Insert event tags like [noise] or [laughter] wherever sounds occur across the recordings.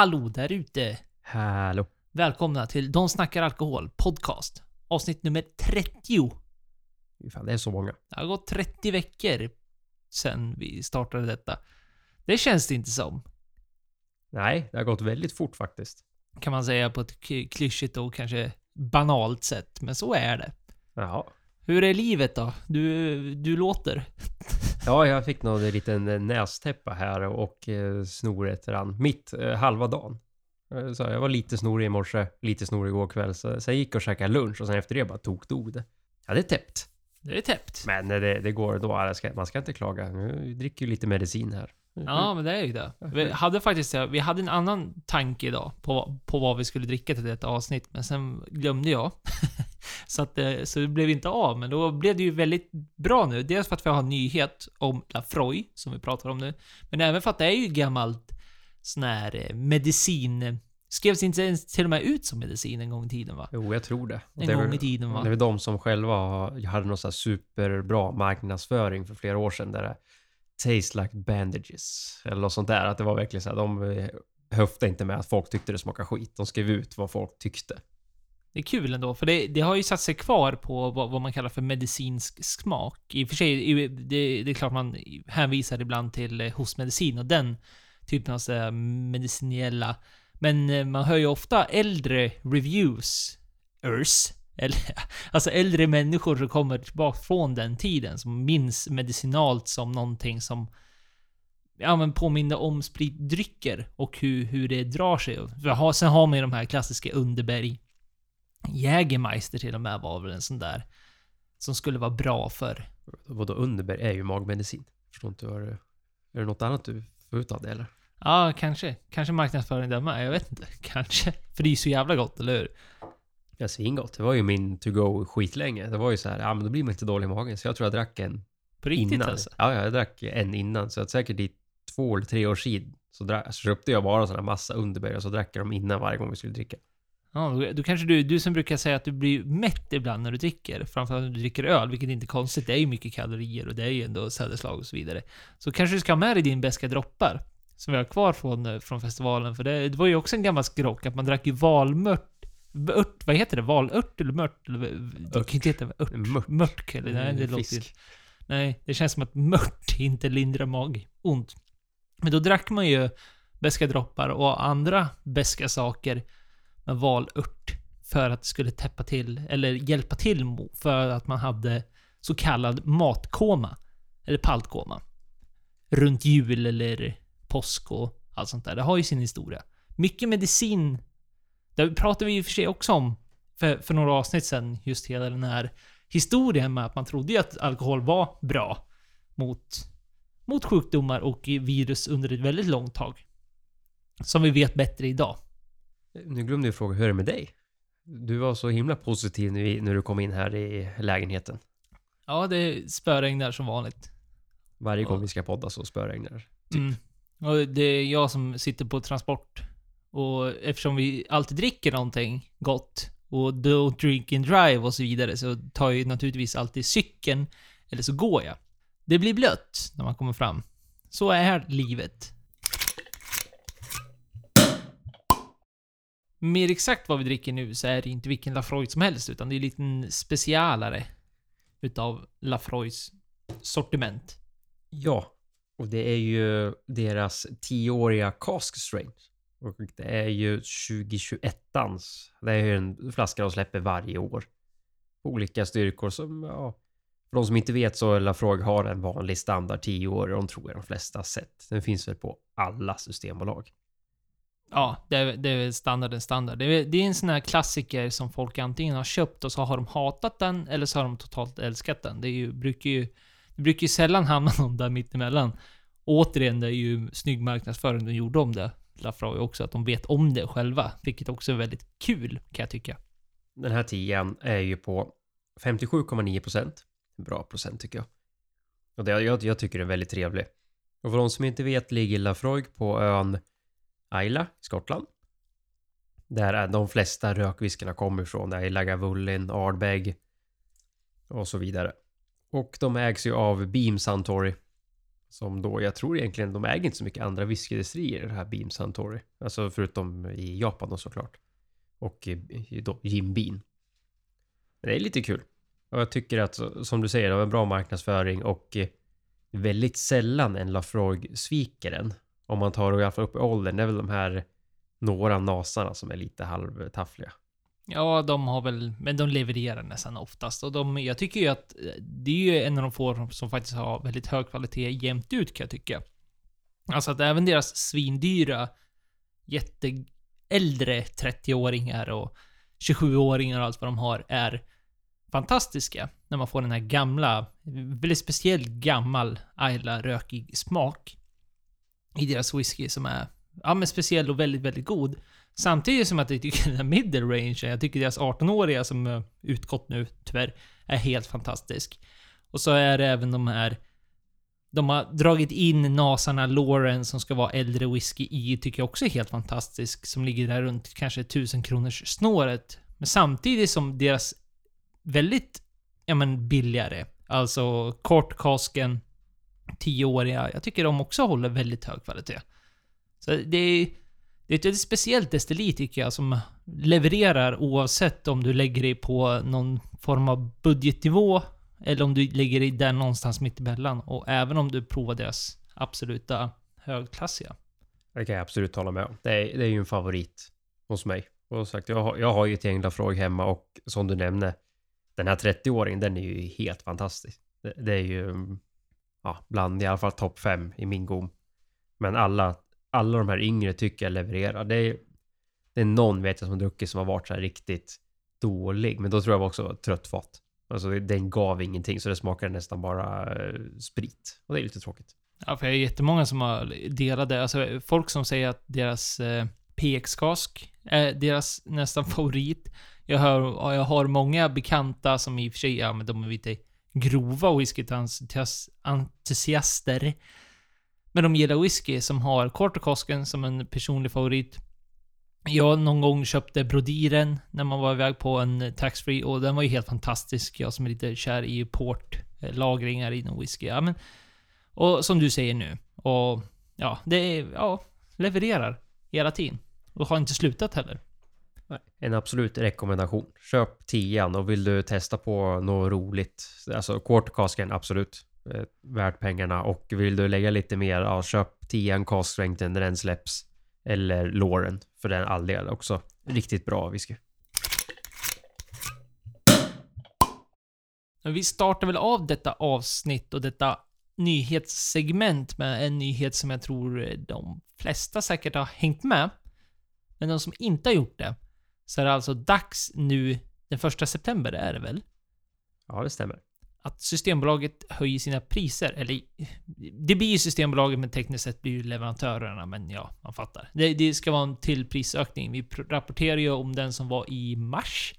Hallå där ute! Hallå. Välkomna till De snackar alkohol podcast. Avsnitt nummer 30. Fy Fan, det är så många. Det har gått 30 veckor sedan vi startade detta. Det känns det inte som. Nej, det har gått väldigt fort faktiskt. Kan man säga på ett klyschigt och kanske banalt sätt. Men så är det. Jaha. Hur är livet då? Du, du låter. Ja, jag fick någon liten nästäppa här och eh, snoret rann mitt eh, halva dagen. Eh, Så jag var lite snorig i morse, lite snorig igår kväll. Så sen gick jag och käkade lunch och sen efter det bara tokdog det. Ja, det är täppt. Det är täppt. Men det, det går då. Man ska inte klaga. Nu dricker ju lite medicin här. Ja, men det är ju det. Vi hade faktiskt vi hade en annan tanke idag på, på vad vi skulle dricka till detta avsnitt, men sen glömde jag. [laughs] så, att, eh, så det blev inte av, men då blev det ju väldigt bra nu. Dels för att vi har en nyhet om Lafroy, som vi pratar om nu, men även för att det är ju gammalt sån här eh, medicin... Skrevs inte ens till och med ut som medicin en gång i tiden va? Jo, jag tror det. En det gång väl- i tiden va? Det är väl de som själva hade någon sån här superbra marknadsföring för flera år sedan. Där det Taste like bandages. Eller något sånt där. Att det var verkligen så här. De eh, höftade inte med att folk tyckte det smakade skit. De skrev ut vad folk tyckte. Det är kul ändå, för det, det har ju satt sig kvar på vad, vad man kallar för medicinsk smak. I och för sig, det, det är klart man hänvisar ibland till eh, hostmedicin och den typen av medicinella. Men eh, man hör ju ofta äldre reviews, ers, [laughs] eller alltså äldre människor som kommer tillbaka från den tiden, som minns medicinalt som någonting som ja, men påminner om spritdrycker och hur, hur det drar sig. Sen har man ju de här klassiska Underberg. Jägermeister till och med var väl en sån där som skulle vara bra för. Vadå Underberg är ju magmedicin. Förstår inte det är. det något annat du får ut av det eller? Ja, kanske. Kanske marknadsföring där med. Jag vet inte. [laughs] Kanske. För det är ju så jävla gott, eller hur? Ja, svingott. Det var ju min to-go skitlänge. Det var ju så här, ja men då blir man inte dålig i magen. Så jag tror jag drack en På riktigt innan. alltså. Ja, ja, jag drack en innan. Så att säkert i två eller tre års tid så, drack, så köpte jag bara sådana massa Underberg och så drack jag dem innan varje gång vi skulle dricka. Ja, då, kanske du, du som brukar säga att du blir mätt ibland när du dricker, framförallt när du dricker öl, vilket inte är konstigt. Det är ju mycket kalorier och det är ju ändå sädesslag och så vidare. Så kanske du ska ha med dig din beska droppar, som vi har kvar från, eh, från festivalen, för det, det var ju också en gammal skrock att man drack ju valmört Ört, vad heter det? Valört eller mört? Eller, det kan inte heta ört. Mört. Mört eller? Nej, det Mm, låter ju... Nej, det känns som att mört [laughs] inte lindrar magont. Men då drack man ju beska droppar och andra beska saker valört för att det skulle täppa till, eller hjälpa till för att man hade så kallad matkoma. Eller paltkoma. Runt jul eller påsk och allt sånt där. Det har ju sin historia. Mycket medicin. Det pratade vi i och för sig också om för, för några avsnitt sedan. Just hela den här historien med att man trodde ju att alkohol var bra mot, mot sjukdomar och virus under ett väldigt långt tag. Som vi vet bättre idag. Nu glömde jag fråga, hur är det med dig? Du var så himla positiv när, du kom in här i lägenheten. Ja, det spöregnar som vanligt. Varje gång Ja. vi ska podda så spöregnar det. Mm. Och det är jag som sitter på transport. Och eftersom vi alltid dricker någonting gott och don't drink and drive och så vidare så tar jag naturligtvis alltid cykeln eller så går jag. Det blir blött när man kommer fram. Så är livet. Mer exakt vad vi dricker nu så är det inte vilken Lafroy som helst utan det är en liten specialare utav Lafroys sortiment. Ja, och det är ju deras tioåriga cask Strange. Och det är ju 2021ans. Det är ju en flaska de släpper varje år. Olika styrkor som, ja... För de som inte vet så Lafroig har en vanlig standard 10 år och de tror jag de flesta har sett. Den finns väl på alla systembolag. Ja, det är, det är standarden standard. Det är, det är en sån här klassiker som folk antingen har köpt och så har de hatat den, eller så har de totalt älskat den. Det är ju, brukar ju, det brukar ju sällan [laughs] hamna någon där mittemellan. Återigen, det är ju snygg marknadsföring de gjorde om det. Lafroy också, att de vet om det själva. Vilket också är väldigt kul, kan jag tycka. Den här 10 är ju på 57,9 procent. Bra procent tycker jag. Och det, jag, jag tycker det är väldigt trevlig. Och för de som inte vet ligger Lafroig på ön Isla i Skottland. Där är de flesta rökviskarna kommer ifrån. Det är Lagavulin, Ardbeg och så vidare. Och de ägs ju av Beam Suntory. Som då, jag tror egentligen, de äger inte så mycket andra whiskydestillerier, det här Beam Suntory. Alltså förutom i Japan då såklart. Och i- då Jim Bean. Men det är lite kul. Och jag tycker att, som du säger, det har en bra marknadsföring och eh, väldigt sällan en Lafroig sviker en. Om man tar och i alla fall upp i åldern, det är väl de här några nasarna som är lite halvtaffliga. Ja, de har väl, men de levererar nästan oftast. Och de, jag tycker ju att det är ju en av de få som faktiskt har väldigt hög kvalitet jämnt ut kan jag tycka. Alltså att även deras svindyra, jätteäldre 30-åringar och 27-åringar och allt vad de har är fantastiska. När man får den här gamla, väldigt speciell gammal Ayla rökig smak i deras whisky som är, ja men speciell och väldigt, väldigt god. Samtidigt som att jag tycker [laughs] den här middle range, jag tycker deras 18-åriga som är utgått nu, tyvärr, är helt fantastisk. Och så är det även de här... De har dragit in nasarna Lauren som ska vara äldre whisky i, tycker jag också är helt fantastisk. Som ligger där runt kanske 1000 kronors snåret. Men samtidigt som deras väldigt, ja men billigare. Alltså kortkasken, tioåriga, Jag tycker de också håller väldigt hög kvalitet. Så det är... Det är ett väldigt speciellt destilli tycker jag som levererar oavsett om du lägger dig på någon form av budgetnivå eller om du lägger dig där någonstans mittemellan. Och även om du provar deras absoluta högklassiga. Det kan jag absolut hålla med om. Det är, det är ju en favorit hos mig. Och som sagt, jag har, jag har ju ett gäng Lafroig hemma och som du nämnde, den här 30-åringen, den är ju helt fantastisk. Det, det är ju, ja, bland i alla fall topp 5 i min gom. Men alla, alla de här yngre tycker jag levererar. Det är, det är någon vet jag som har druckit som har varit så här riktigt dålig, men då tror jag också trött fat. Alltså den gav ingenting, så det smakade nästan bara eh, sprit. Och det är lite tråkigt. Ja, för jag är jättemånga som har delade, alltså folk som säger att deras eh, PX-kask är deras nästan [laughs] favorit. Jag hör, jag har många bekanta som i och för sig, ja men de är lite grova whisky-entusiaster. Men de gillar whisky som har Kortekosken som en personlig favorit. Jag någon gång köpte Brodiren när man var iväg på en taxfree och den var ju helt fantastisk. Jag som är lite kär i portlagringar inom whisky. Ja, men, och som du säger nu. Och ja, det är, ja, levererar hela tiden. Och har inte slutat heller. En absolut rekommendation. Köp 10 och vill du testa på något roligt, alltså quartercasken absolut. Eh, värt pengarna och vill du lägga lite mer, ja köp 10 cask strength när den släpps. Eller Lauren för den all del också. Riktigt bra whisky. Vi startar väl av detta avsnitt och detta nyhetssegment med en nyhet som jag tror de flesta säkert har hängt med. Men de som inte har gjort det, så är det alltså dags nu, den första september är det väl? Ja, det stämmer. Att Systembolaget höjer sina priser. Eller, det blir ju Systembolaget, men tekniskt sett blir ju leverantörerna. Men ja, man fattar. Det, det ska vara en till prisökning. Vi rapporterar ju om den som var i mars.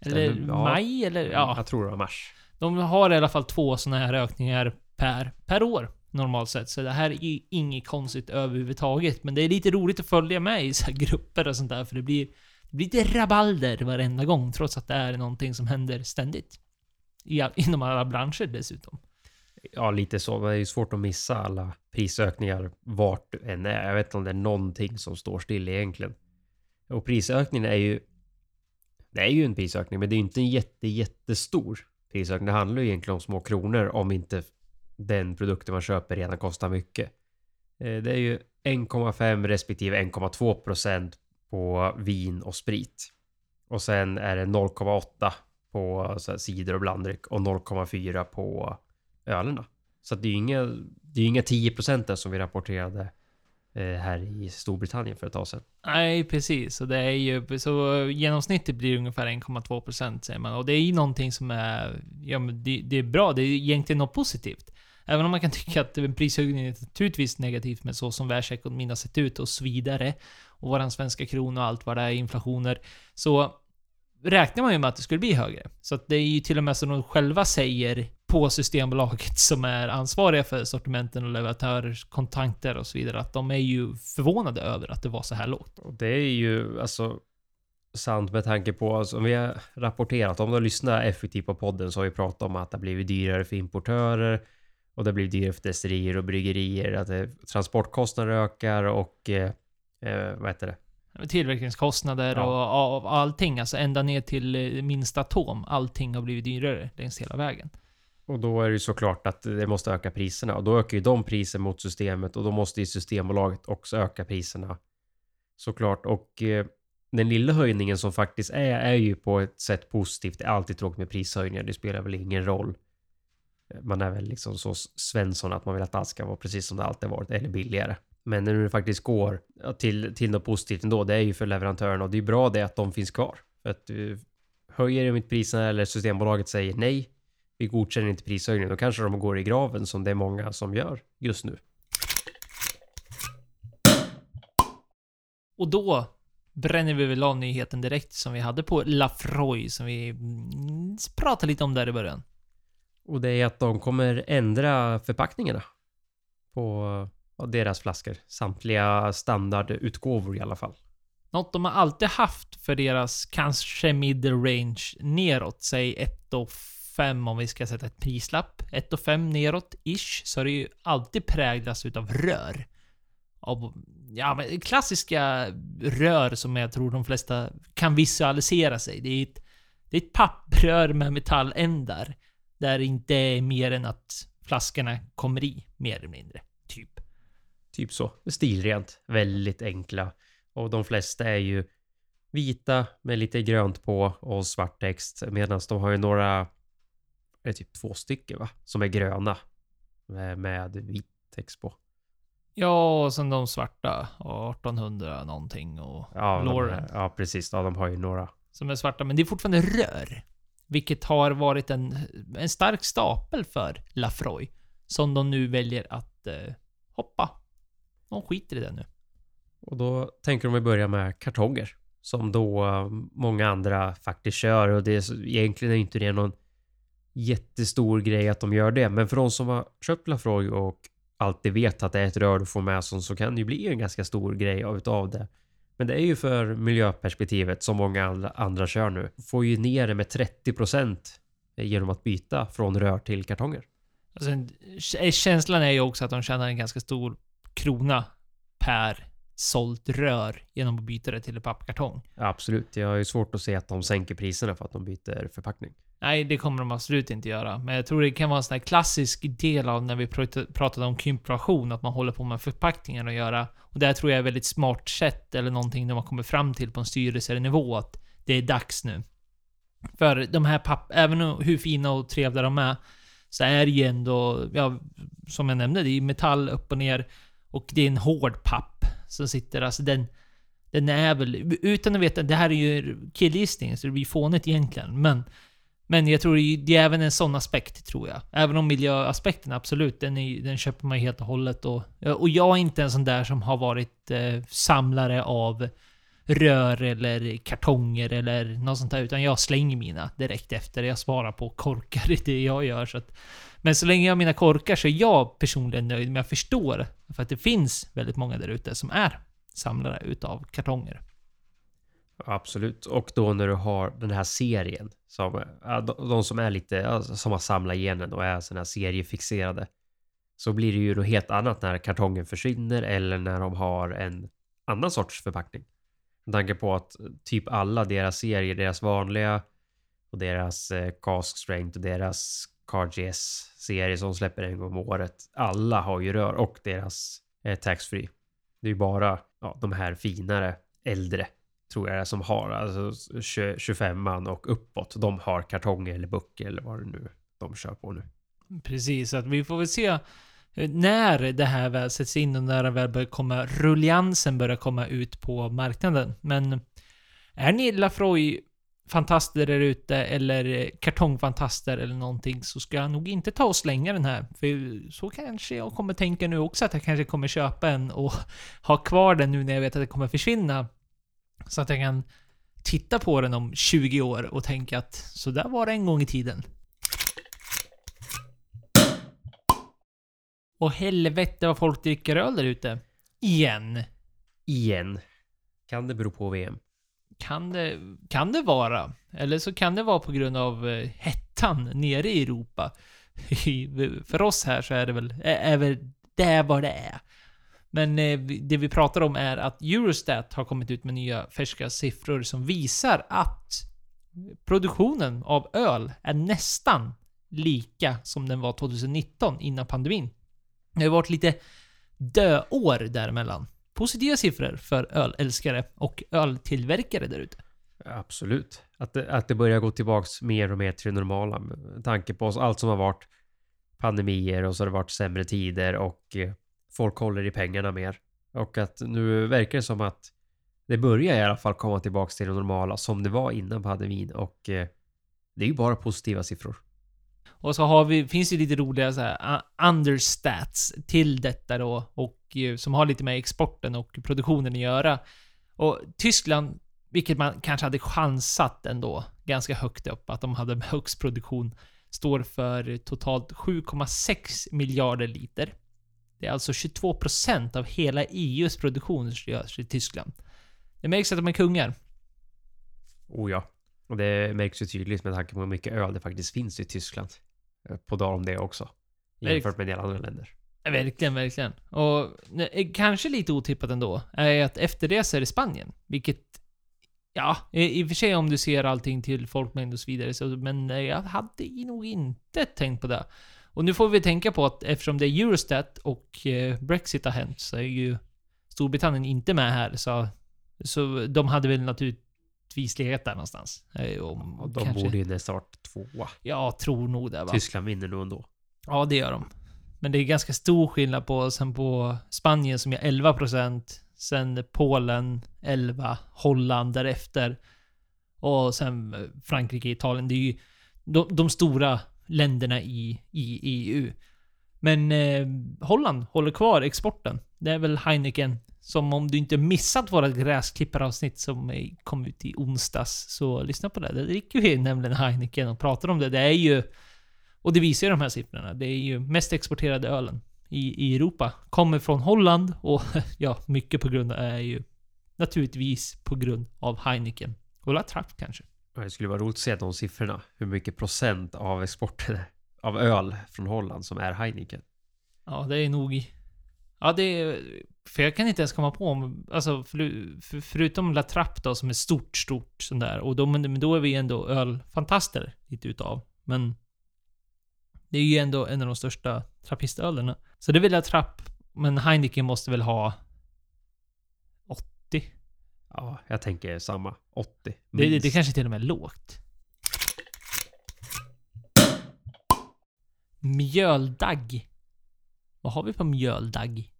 Eller Stämmer, ja. maj, eller ja. Jag tror det var mars. De har i alla fall två sådana här ökningar per, per år. Normalt sett. Så det här är inget konstigt överhuvudtaget. Men det är lite roligt att följa med i så grupper och sånt där. För det blir, det blir lite rabalder varenda gång. Trots att det är någonting som händer ständigt. I, inom alla branscher dessutom. Ja, lite så. Men det är ju svårt att missa alla prisökningar vart du än är. Jag vet inte om det är någonting som står still egentligen. Och prisökningen är ju... Det är ju en prisökning, men det är ju inte en jätte, jättestor prisökning. Det handlar ju egentligen om små kronor om inte den produkten man köper redan kostar mycket. Eh, det är ju 1,5 respektive 1,2 procent på vin och sprit. Och sen är det 0,8 på så här, cider och blanddryck och 0,4 på ölerna. Så att det är ju inga, det är inga 10 procent som vi rapporterade eh, här i Storbritannien för ett tag sedan. Nej, precis. Och det är ju... Så genomsnittet blir ungefär 1,2% säger man. Och det är ju någonting som är... Ja, men det, det är bra. Det är egentligen något positivt. Även om man kan tycka att prishöjningen är naturligtvis negativt med så som världsekonomin har sett ut och så vidare. Och våran svenska krona och allt vad det är, inflationer. Så räknar man ju med att det skulle bli högre. Så att det är ju till och med som de själva säger på Systembolaget [laughs] som är ansvariga för sortimenten och leverantörer, kontanter och så vidare, att de är ju förvånade över att det var så här lågt. Och det är ju alltså sant med tanke på, alltså, om vi har rapporterat, om du lyssnar effektivt på podden så har vi pratat om att det har blivit dyrare för importörer Och det blir dyrare för destillerier och bryggerier. Att transportkostnader ökar och eh, eh, vad heter det? Tillverkningskostnader Ja. och, och allting. Alltså ända ner till eh, minsta atom. Allting har blivit dyrare längs hela vägen. Och då är det ju såklart att det måste öka priserna och då ökar ju de priser mot systemet och då måste ju Systembolaget också öka priserna. Såklart och eh, den lilla höjningen som faktiskt är, är ju på ett sätt positivt. Det är alltid tråkigt med prishöjningar. Det spelar väl ingen roll. Man är väl liksom så Svensson att man vill att allt ska vara precis som det alltid varit eller billigare. Men när det faktiskt går till, till något positivt ändå, det är ju för leverantörerna och det är bra det att de finns kvar. För att du höjer de inte priserna eller Systembolaget säger nej, vi godkänner inte prishöjningen, då kanske de går i graven som det är många som gör just nu. Och då bränner vi väl av nyheten direkt som vi hade på Lafroy som vi mm, pratade lite om där i början. Och det är att de kommer ändra förpackningarna på av deras flaskor. Samtliga standardutgåvor i alla fall. Något de har alltid haft för deras kanske middle range neråt, säg 1 och 5 om vi ska sätta ett prislapp. 1 och 5 neråt ish, så har det ju alltid präglats utav rör. Av, ja men klassiska rör som jag tror de flesta kan visualisera sig. Det är ett, det är ett papprör med metalländar. Där det inte är mer än att flaskorna kommer i, mer eller mindre. Typ. Så. Stilrent. Väldigt enkla. Och de flesta är ju vita med lite grönt på och svart text. Medan de har ju några, det är typ två stycken va? Som är gröna. Med, med vit text på. Ja, och sen de svarta. 1800 någonting och Ja, de, Lauren. ja precis. Ja, de har ju några. som är svarta. Men det är fortfarande rör. Vilket har varit en, en stark stapel för Lafroy. Som de nu väljer att eh, hoppa. De skiter i det nu. Och då tänker de börja med kartonger. Som då eh, många andra faktiskt kör och det är egentligen inte det någon jättestor grej att de gör det. Men för de som har köpt Lafroy och alltid vet att det är ett rör du får med sig så kan det ju bli en ganska stor grej av utav det. Men det är ju för miljöperspektivet som många andra, kör nu. Får ju ner det med 30% genom att byta från rör till kartonger. K- känslan är ju också att de tjänar en ganska stor krona per sålt rör genom att byta det till en pappkartong. Absolut, jag har ju svårt att se att de sänker priserna för att de byter förpackning. Nej, det kommer de absolut inte göra. Men jag tror det kan vara en sån här klassisk del av när vi prat- pratade om krympflation, att man håller på med förpackningar att göra. Och det här tror jag är ett väldigt smart sätt, eller någonting de har kommit fram till på en styrelsenivå, att det är dags nu. För de här papp... Även hur fina och trevliga de är, så är det ju ändå, ja, som jag nämnde, det är metall upp och ner. Och det är en hård papp som sitter, alltså den... Den är väl, utan att veta, det här är ju killgissning, så det blir fånigt egentligen, men... Men jag tror det är- det är även en sån aspekt, tror jag. Även om miljöaspekten, absolut, den, är, den köper man ju helt och hållet. Och, och jag är inte en sån där som har varit eh, samlare av rör eller kartonger eller något sånt där. Utan jag slänger mina direkt efter. Jag svarar på korkar i det jag gör. Så att, men så länge jag har mina korkar så är jag personligen nöjd. Men jag förstår för att det finns väldigt många där ute som är samlare utav kartonger. Absolut. Och då när du har den här serien. Som, de, som är lite, som har samlat genen och är såna här seriefixerade. Så blir det ju något helt annat när kartongen försvinner eller när de har en annan sorts förpackning. Med tanke på att typ alla deras serier, deras vanliga och deras eh, cask strength och deras CarGS serie som släpper en gång om året. Alla har ju rör och deras eh, taxfree. Det är ju bara ja, de här finare, äldre tror jag det är som har, alltså 25 man och uppåt. De har kartonger eller böcker eller vad det nu de kör på nu. Precis, så att vi får väl se eh, när det här väl sätts in och när det väl börjar komma, rulliansen börjar komma ut på marknaden. Men är ni Lafroy fantaster där ute eller kartongfantaster eller någonting så ska jag nog inte ta och slänga den här. För så kanske jag kommer tänka nu också att jag kanske kommer köpa en och [laughs] ha kvar den nu när jag vet att det kommer försvinna. Så att jag kan titta på den om 20 år och tänka att så där var det en gång i tiden. Och helvete vad folk dricker öl där ute. Igen. Igen. Kan det bero på VM? Kan det, kan det vara. Eller så kan det vara på grund av eh, hettan nere i Europa. [laughs] för oss här så är det väl, är väl det är vad det är. Men eh, det vi pratar om är att Eurostat har kommit ut med nya färska siffror som visar att produktionen av öl är nästan lika som den var 2019 innan pandemin. Det har varit lite döår däremellan. Positiva siffror för ölälskare och öltillverkare där ute. Absolut. Att det, att det börjar gå tillbaks mer och mer till det normala. Med tanke på allt som har varit pandemier och så har det varit sämre tider och eh, folk håller i pengarna mer. Och att nu verkar det som att det börjar i alla fall komma tillbaks till det normala som det var innan pandemin och eh, det är ju bara positiva siffror. Och så har vi, finns det lite roliga så här, understats till detta då, och eh, som har lite med exporten och produktionen att göra. Och Tyskland, vilket man kanske hade chansat ändå, ganska högt upp, att de hade [laughs] högst produktion, står för totalt 7,6 miljarder liter. Det är alltså 22% av hela EUs produktion som görs i Tyskland. Det märks att de är kungar. Oh ja. Och det märks ju tydligt med tanke på hur mycket öl det faktiskt finns i Tyskland. Eh, på tal om det också. Jämfört med en del andra länder. Verkligen, verkligen. Och kanske lite otippat ändå, är att efter det så är det Spanien. Vilket, ja, i och för sig om du ser allting till folkmängd och så vidare, så, men jag hade nog inte tänkt på det. Och nu får vi tänka på att eftersom det är Eurostat och eh, Brexit har hänt så är ju Storbritannien inte med här, så, så de hade väl naturligtvis legat där någonstans. Eh, och de kanske, borde ju nästan varit tvåa. Ja, tror nog det va. Tyskland vinner nog ändå. Ja, det gör de. Men det är ganska stor skillnad på, sen på Spanien som är 11%, sen Polen 11, Holland därefter. Och sen Frankrike, Italien. Det är ju de, de stora länderna i, i EU. Men eh, Holland håller kvar exporten. Det är väl Heineken. Som om du inte missat vårat gräsklipparavsnitt som eh, kom ut i onsdags, så lyssna på det. Det dricker vi nämligen Heineken och pratar om det. Det är ju... Och det visar ju de här siffrorna. Det är ju mest exporterade ölen i, i Europa. Kommer från Holland och [laughs] ja, mycket på grund av är ju naturligtvis på grund av Heineken. Och La Trappe kanske. Det skulle vara roligt att se de siffrorna. Hur mycket procent av exporten av öl från Holland som är Heineken. Ja, det är nog... Ja, det är... För jag kan inte ens komma på om... Alltså, för, för, förutom La Trappe då, som är stort, stort sånt där. Och då, men då är vi ändå ölfantaster lite utav. Men... Det är ju ändå en av de största trappistölerna. Så det är väl La Trappe, men Heineken måste väl ha... 80? Ja, jag tänker samma. 80. Det, det, det kanske till och med är lågt. Mjöldagg. Vad har vi på mjöldagg?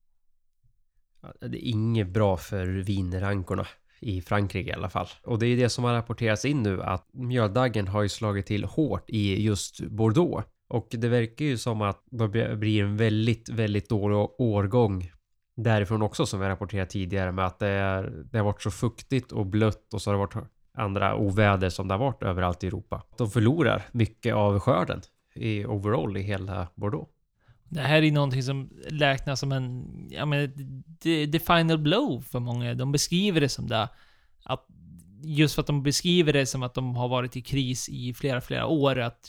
Ja, det är inget bra för vinrankorna i Frankrike i alla fall. Och det är det som har rapporterats in nu att mjöldaggen har ju slagit till hårt i just Bordeaux. Och det verkar ju som att det blir en väldigt, väldigt dålig årgång därifrån också som vi rapporterat tidigare med att det, är, det har varit så fuktigt och blött och så har det varit andra oväder som det har varit överallt i Europa. De förlorar mycket av skörden i overall i hela Bordeaux. Det här är någonting som räknas som en, ja men, the, the final blow för många. De beskriver det som det. Att just för att de beskriver det som att de har varit i kris i flera, flera år. Att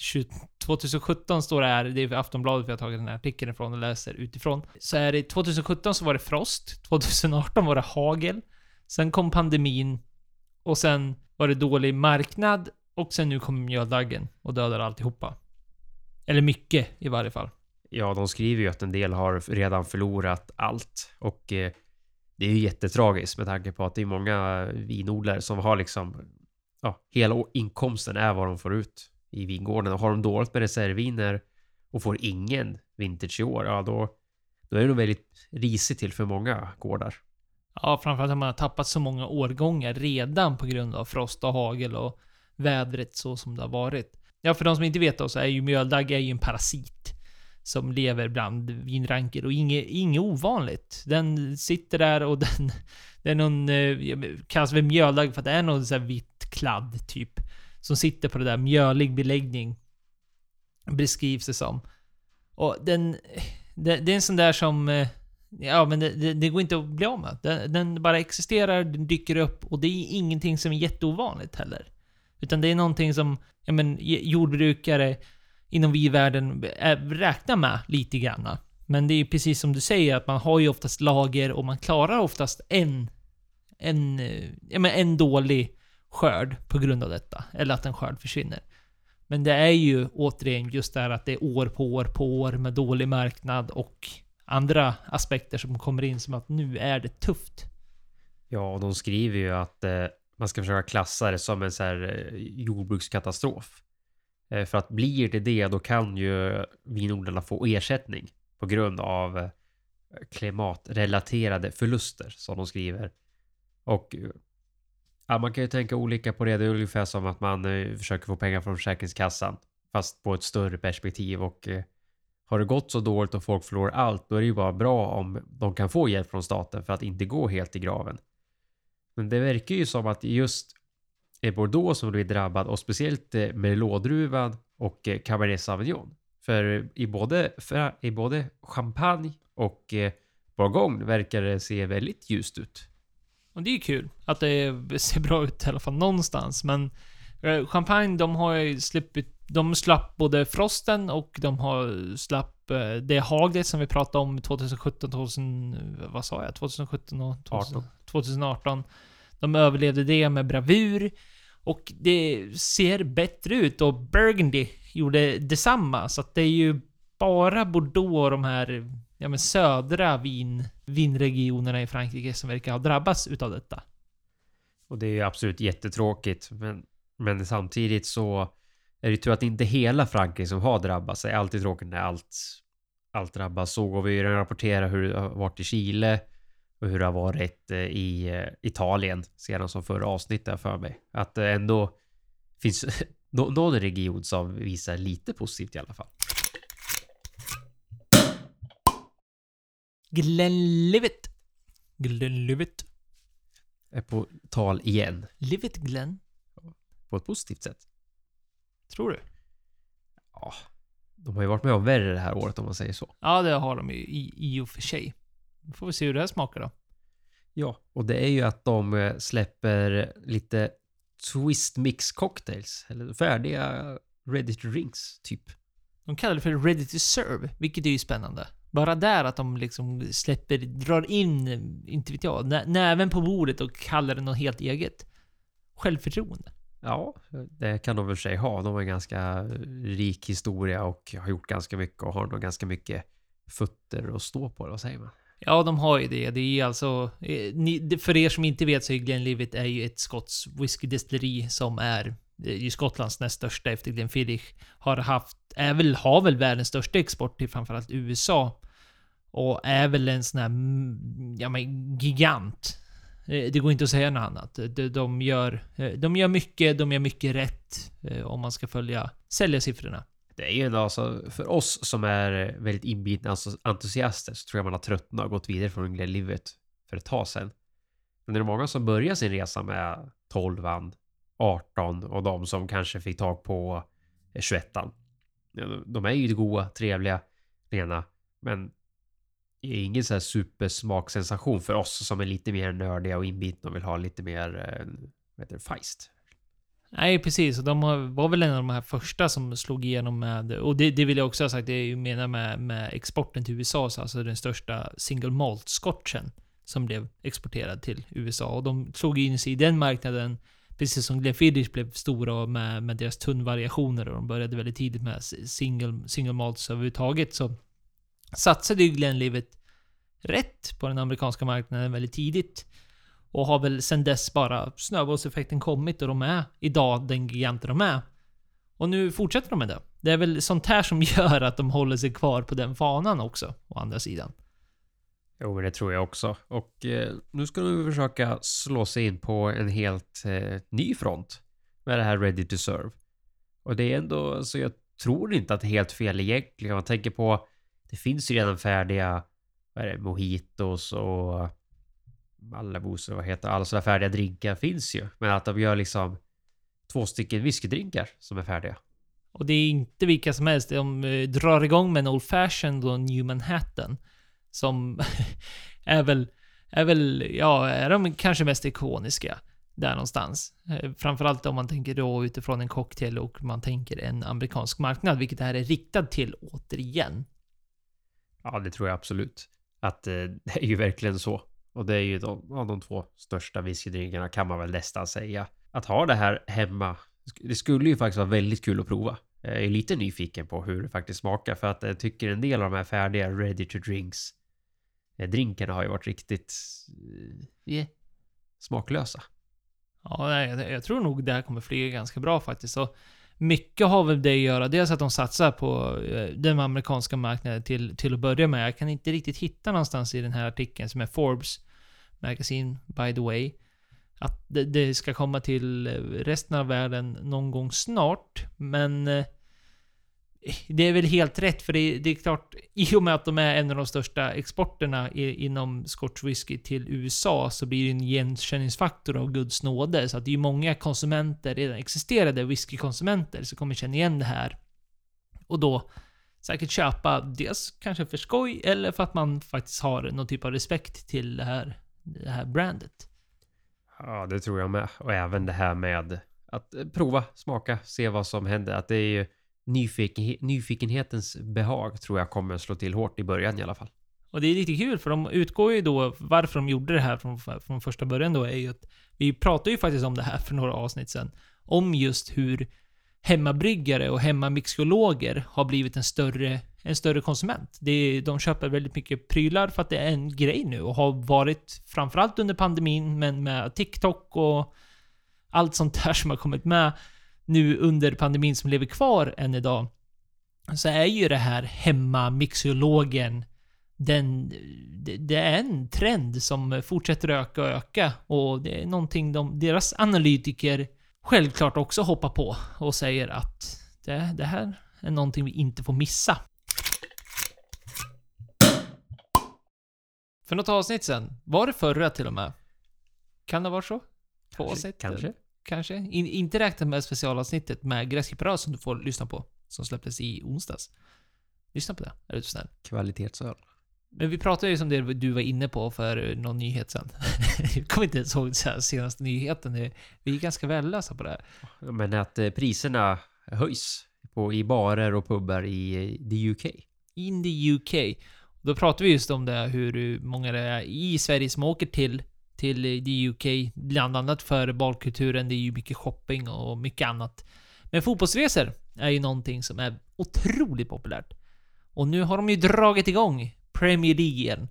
2017 står det här, det är Aftonbladet vi har tagit den här artikeln ifrån och läser utifrån. Så är det 2017 så var det frost, 2018 var det hagel, sen kom pandemin och sen var det dålig marknad och sen nu kommer mjöldaggen och dödar alltihopa. Eller mycket i varje fall. Ja, de skriver ju att en del har redan förlorat allt och eh, det är ju jättetragiskt med tanke på att det är många vinodlare som har liksom ja, hela inkomsten är vad de får ut i vingården och har de dåligt med reservviner och får ingen vintage i år, ja då, då är det nog väldigt risigt till för många gårdar. Ja, framförallt har man har tappat så många årgångar redan på grund av frost och hagel och vädret så som det har varit. Ja, för de som inte vet då så är ju mjöldagg är ju en parasit som lever bland vinranker och inget, inget ovanligt. Den sitter där och [laughs] den... Det är någon... Eh, kallas väl mjöldagg för att det är någon sån här vitt kladd typ. Som sitter på det där mjölig beläggning. Beskrivs det som. Och den... Det, det är en sån där som... Eh, ja, men det, det, det, går inte att bli av med. Den, den, bara existerar, den dyker upp och det är ingenting som är jätteovanligt heller. Utan det är någonting som, ja men, jordbrukare inom vi-världen eh, räknar med lite grann. Men det är precis som du säger, att man har ju oftast lager och man klarar oftast en, en, eh, ja, men en dålig skörd på grund av detta. Eller att en skörd försvinner. Men det är ju återigen just det här att det är år på år på år med dålig marknad och andra aspekter som kommer in som att nu är det tufft. Ja, och de skriver ju att eh, man ska försöka klassa det som en så här eh, jordbrukskatastrof. Eh, för att blir det det, då kan ju vinodlarna få ersättning på grund av eh, klimatrelaterade förluster, som de skriver. Och eh, ja, man kan ju tänka olika på det. Det är ungefär som att man försöker få pengar från Försäkringskassan, fast på ett större perspektiv. Och har det gått så dåligt och folk förlorar allt, då är det ju bara bra om de kan få hjälp från staten för att inte gå helt i graven. Men det verkar ju som att just Bordeaux som blir drabbad och speciellt eh, Merlot-druvan och eh, Cabernet Sauvignon. För i både, för, i både Champagne och eh, Bourgogne verkar det se väldigt ljust ut. Och det är ju kul att det [laughs] ser bra ut i alla fall någonstans. Men eh, Champagne, de har ju sluppit... De slapp både frosten och de har slapp eh, det haglet som vi pratade om 2017, 2000... Vad sa jag? 2017 och 2000, 18. 2018. De överlevde det med bravur. Och det ser bättre ut och Burgundy gjorde detsamma. Så att det är ju bara Bordeaux och de här ja, men södra vin, vinregionerna i Frankrike som verkar ha drabbats utav detta. Och det är ju absolut jättetråkigt. Men, men samtidigt så är det ju tur att det inte är hela Frankrike som har drabbats. Det är alltid tråkigt när allt, allt drabbas. Så går vi ju redan rapportera hur det har varit i Chile och hur det har varit eh, i eh, Italien sedan som förra avsnittet för mig. Att det ändå finns [laughs] nå- någon region som visar lite positivt i alla fall. Glenlivet. Glenlivet. Är på tal igen. Livet Glenn. På ett positivt sätt. Tror du? Ja, de har ju varit med om värre det här året om man säger så. Ja, det har de ju i, i och för sig. Får vi se hur det här smakar då. Ja, och det är ju att de eh, släpper lite twist mix cocktails. Eller färdiga ready to drinks, typ. De kallar det för ready to serve, vilket är ju spännande. Bara där att de liksom släpper, drar in, inte vet jag, nä, näven på bordet och kallar det något helt eget. Självförtroende. Ja, det kan de väl sig ha. De har en ganska rik historia och har gjort ganska mycket och har nog ganska mycket fötter att stå på. Vad säger man? Ja, de har ju det. Det är alltså... Eh, för er som inte vet så är Glenlivet är ju ett skotsk whiskydestilleri som är eh, ju Skottlands näst största efter Glenfiddich. Har haft, är väl, har väl världens största export till framförallt USA. Och är väl en sån här, ja men gigant. Eh, det går inte att säga något annat. De, de, gör, de gör mycket, de gör mycket rätt. Om man ska följa säljarsiffrorna. Det är ju ändå alltså för oss som är väldigt inbitna alltså entusiaster så tror jag man har tröttnat och gått vidare från Glenlivet för ett tag sedan. Men det är många som börjar sin resa med 12 18 och de som kanske fick tag på eh, 21 de- är ju goda, trevliga, rena, men det är ingen så här supersmaksensation för oss som är lite mer nördiga och inbitna och vill ha lite mer, eh, vad heter det, feist. Nej, precis. Och de var väl en av de här första som slog igenom med... Och det, det vill jag också ha sagt, det är ju menar med, med exporten till USA, så alltså den största single malt scotchen som blev exporterad till USA. Och de slog in sig i den marknaden, precis som Glenfiddich blev stora med, med deras tunnvariationer och de började väldigt tidigt med single, single malts överhuvudtaget. Så satsade ju Glenlivet rätt på den amerikanska marknaden väldigt tidigt. Och har väl sen dess bara snöbollseffekten kommit och de är idag den giganten de är. Och nu fortsätter de med det. Det är väl sånt här som [laughs] gör att de håller sig kvar på den fanan också, å andra sidan. Jo, men det tror jag också. Och eh, nu ska de försöka slå sig in på en helt eh, ny front med det här Ready to Serve. Och det är ändå, så jag tror inte att det är helt fel egentligen. Om man tänker på, det finns ju redan färdiga, vad är det, mojitos och Malibus och vad heter alla sådana färdiga drinkar finns ju. Men att de gör liksom två stycken whiskydrinkar som är färdiga. Och det är inte vilka som helst. De eh, drar igång med en Old Fashioned och en New Manhattan. Som [laughs] är väl, är väl, ja, är de kanske mest ikoniska. där någonstans. Eh, Framförallt om man tänker då utifrån en cocktail och man tänker en amerikansk marknad, vilket det här är riktad till återigen. Ja, det tror jag absolut. Att eh, [laughs] det är ju verkligen så. Och det är ju de, ja, de två största whiskydrinkarna kan man väl nästan säga. Att ha det här hemma, det skulle ju faktiskt vara väldigt kul att prova. Jag är lite nyfiken på hur det faktiskt smakar för att jag tycker en del av de här färdiga ready to drinks eh, drinkarna har ju varit riktigt yeah, smaklösa. Ja, jag, jag tror nog det här kommer flyga ganska bra faktiskt. Och mycket har väl det att göra. Dels att de satsar på eh, den amerikanska marknaden till, till att börja med. Jag kan inte riktigt hitta någonstans i den här artikeln som är Forbes Magazine, by the way. Att det, det ska komma till eh, resten av världen någon gång snart. Men eh, det är väl helt rätt, för det, det, är klart, i och med att de är en av de största exporterna i, inom Scotch whisky till USA, så blir det en igenkänningsfaktor av Guds nåde. Så att det är ju många konsumenter, redan existerande whiskykonsumenter, som kommer känna igen det här. Och då säkert köpa, dels kanske för skoj, eller för att man faktiskt har någon typ av respekt till det här, det här brandet. Ja, det tror jag med. Och även det här med att eh, prova, smaka, se vad som händer. Att det är ju nyfiken, nyfikenhetens behag tror jag kommer slå till hårt i början i alla fall. Och det är lite kul för de utgår ju då, varför de gjorde det här från, från första början då är ju att vi pratade ju faktiskt om det här för några avsnitt sedan. Om just hur hemmabryggare och hemmamixologer har blivit en större, en större konsument. Det är, de köper väldigt mycket prylar för att det är en grej nu och har varit framförallt under pandemin, men med TikTok och allt sånt där som har kommit med nu under pandemin som lever kvar än idag, så är ju det här hemmamixologen den, det, det, är en trend som fortsätter öka och öka och det är någonting de, deras analytiker självklart också hoppar på och säger att det, det här är någonting vi inte får missa. För något avsnitt sen, var det förra till och med? Kan det vara så? Två avsnitt? Kanske kanske. In, inte räknat med specialavsnittet med Gräskipparat som du får lyssna på. Som släpptes i onsdags. Lyssna på det, är du snäll. Kvalitetsöl. Men vi pratade ju som det du var inne på för någon nyhet sen. [laughs] jag kommer inte ens ihåg senaste nyheten. Vi är ganska vällösa på det här. Men att eh, priserna höjs på, i barer och pubbar i the UK. In the UK. Då pratar vi just om det, hur många det är i Sverige som åker till till the UK, bland annat för balkulturen. Det är ju mycket shopping och mycket annat. Men fotbollsresor är ju någonting som är otroligt populärt. Och nu har de ju dragit igång Premier League igen.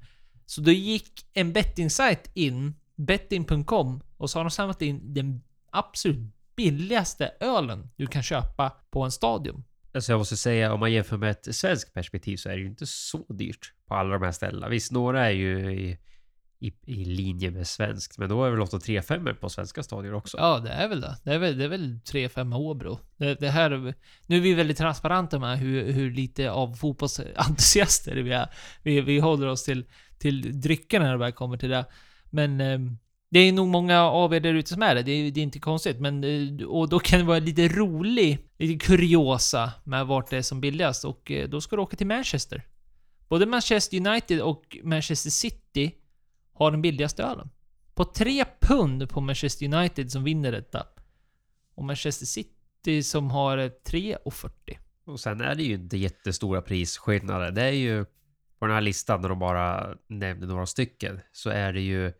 Så då gick en bettingsajt in, betting.com, och så har de samlat in den absolut billigaste ölen du kan köpa på en stadion. Alltså jag måste säga, om man jämför med ett svenskt perspektiv så är det ju inte så dyrt på alla de här ställena. Visst, några är ju i i, i linje med svenskt. Men då är det väl ofta 3-5 på svenska stadion också? Ja, det är väl det. Det är väl, det är väl 3-5 Åbro. Det, det här... Nu är vi väldigt transparenta med hur, hur lite av fotbollsentusiaster vi är. Vi, vi håller oss till, till drycken när det väl kommer till det. Men... Eh, det är nog många av er där ute som är det. det är, det är inte konstigt, men... Eh, och då kan det vara lite rolig, lite kuriosa med vart det är som billigast. Och eh, då ska du åka till Manchester. Både Manchester United och Manchester City har den billigaste ölen. På 3 pund på Manchester United som vinner detta. Och Manchester City som har 3,40. Och sen är det ju inte jättestora prisskillnader. Det är ju på den här listan när de bara nämner några stycken så är det ju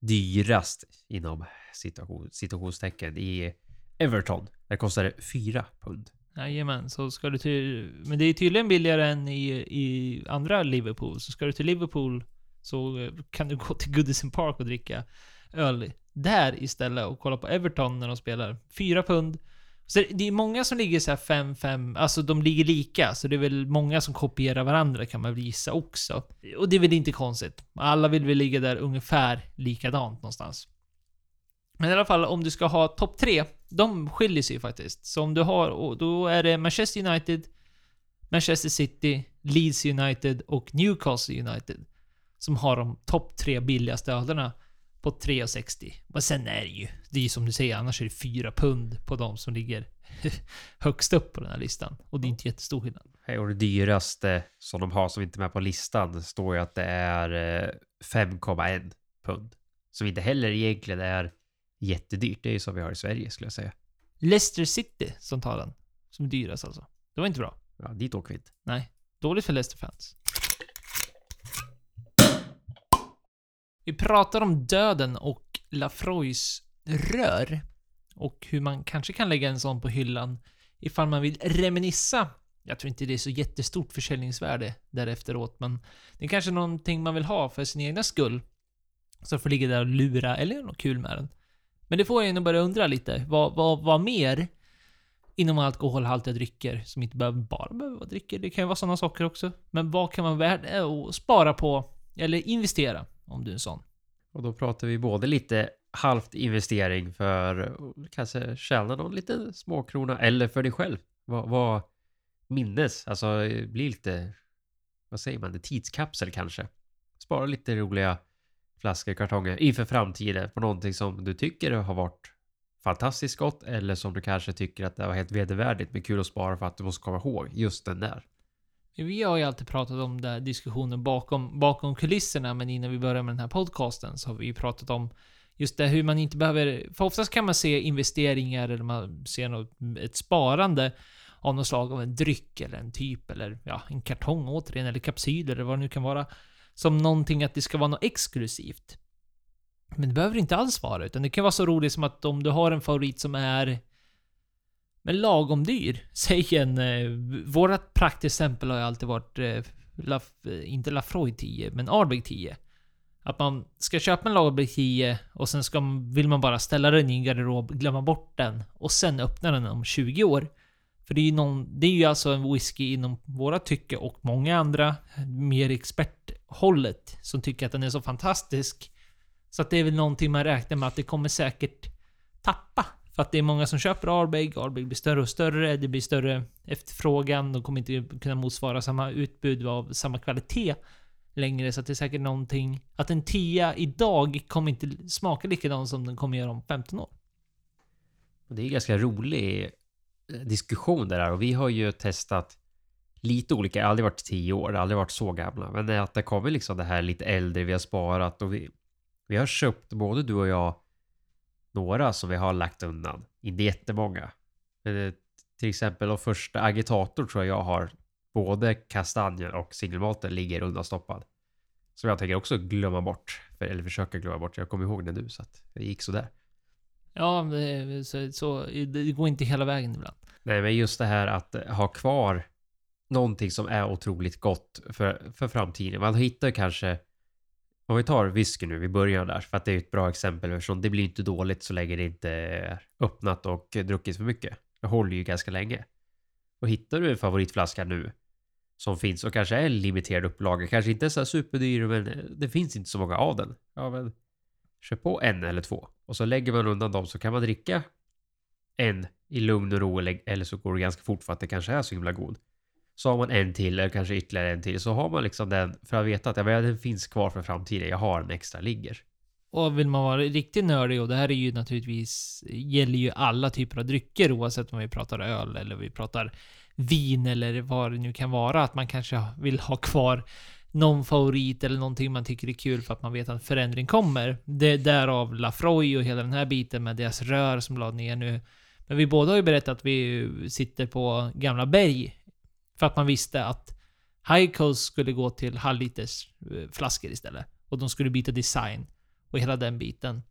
dyrast inom situation, situationstecken i Everton. Där kostar det 4 pund. Jajamän, så ska du till... Men det är tydligen billigare än i, i andra Liverpool. Så ska du till Liverpool så eh, kan du gå till Goodison Park och dricka öl där istället och kolla på Everton när de spelar. Fyra pund. Så det är många som ligger så här 5-5, alltså de ligger lika, så det är väl många som kopierar varandra kan man väl gissa också. Och det är väl inte konstigt. Alla vill väl ligga där ungefär likadant någonstans. Men i alla fall, om du ska ha topp tre, de skiljer sig ju faktiskt. Så om du har, då är det Manchester United, Manchester City, Leeds United och Newcastle United som har de topp tre billigaste ölerna på 3,60. Men sen är det ju, det är ju som du säger, annars är det 4 pund på de som ligger [laughs] högst upp på den här listan. Och det är inte jättestor skillnad. Och det dyraste som de har som inte är med på listan står ju att det är 5,1 eh, pund. Som inte heller egentligen är jättedyrt. Det är ju som vi har i Sverige skulle jag säga. Leicester City som tar den. Som är dyrast alltså. Det var inte bra. Ja, dit åker vi inte. Nej. Dåligt för Leicester-fans. Vi pratar om döden och Lafroys rör. Och hur man kanske kan lägga en sån på hyllan ifall man vill reminissa. Jag tror inte det är så jättestort försäljningsvärde därefteråt, men det är kanske någonting man vill ha för sin egna skull. Så får ligga där och lura, eller göra något kul med den. Men det får jag nog börja undra lite. Vad, vad, vad mer inom alkoholhaltiga drycker, som inte behöver bara behöver vara drycker, det kan ju vara sådana saker också. Men vad kan man värda och spara på, eller investera, om du är en sån? Och då pratar vi både lite halvt investering för att kanske tjäna någon liten småkrona eller för dig själv. Vad, vad minnes, alltså eh, bli lite, vad säger man, en tidskapsel kanske. Spara lite roliga flaskor, kartonger inför framtiden på någonting som du tycker har varit fantastiskt gott eller som du kanske tycker att det var helt vedervärdigt men kul att spara för att du måste komma ihåg just den där. Vi har ju alltid pratat om den diskussionen bakom, bakom kulisserna, men innan vi börjar med den här podcasten så har vi ju pratat om just det hur man inte behöver... För oftast kan man se investeringar eller man ser något, ett sparande av något slag av en dryck eller en typ eller ja, en kartong återigen eller kapsyler eller vad det nu kan vara. Som någonting att det ska vara något exklusivt. Men det behöver inte alls vara, utan det kan vara så roligt som att om du har en favorit som är men lagom dyr. [laughs] Säg en... Eh, vårat praktexempel har ju alltid varit... Eh, La, eh, inte Lafroy 10, men Ardbeg 10. Att man ska köpa en Ardbeg 10 och sen ska, vill man bara ställa den i en garderob, glömma bort den och sen öppna den om 20 år. För det är ju, någon, det är ju alltså en whisky inom våra tycke och många andra, mer experthållet, som tycker att den är så fantastisk. Så att det är väl någonting man räknar med att det kommer säkert tappa för att det är många som köper Arbeg, Arbeg blir större och större, det blir större efterfrågan, de kommer inte kunna motsvara samma utbud av samma kvalitet längre, så att det är säkert någonting... Att en tia idag kommer inte smaka likadant som den kommer göra om 15 år. Det är en ganska rolig eh, diskussion det där och vi har ju testat lite olika, jag har aldrig varit 10 år, aldrig varit så gamla, men att det kommer liksom det här lite äldre, vi har sparat och vi, vi har köpt, både du och jag, några som vi har lagt undan. Inte jättemånga. Men till exempel de första agitator tror jag jag har både kastanjen och singelmalten ligger undanstoppad. Som jag tänker också glömma bort. Eller försöka glömma bort. Jag kommer ihåg det nu så att det gick sådär. Ja, det, så, så, det går inte hela vägen ibland. Nej, men just det här att ha kvar någonting som är otroligt gott för, för framtiden. Man hittar kanske om vi tar whisky nu, vi börjar där, för att det är ett bra exempel eftersom det blir inte dåligt så länge det inte är öppnat och druckits för mycket. Det håller ju ganska länge. Och hittar du en favoritflaska nu som finns och kanske är en limiterad upplaga, kanske inte är så superdyr men eh, det finns inte så många av den. Ja men köp på en eller två och så lägger man undan dem så kan man dricka en i lugn och ro eller så går det ganska fort för att det kanske är så himla god. Så har man en till eller kanske ytterligare en till. Så har man liksom den för att veta att ja, den finns kvar för framtiden. Jag har en extra ligger. Och vill man vara riktigt nördig, och det här är ju naturligtvis, gäller ju alla typer av drycker oavsett om vi pratar öl eller vi pratar vin eller vad det nu kan vara. Att man kanske vill ha kvar någon favorit eller någonting man tycker är kul för att man vet att förändring kommer. Det är därav Lafroy och hela den här biten med deras rör som lade ner nu. Men vi båda har ju berättat att vi sitter på Gamla Berg för att man visste att High Coast skulle gå till halvliters eh, flaskor istället. Och de skulle byta design. Och hela den biten.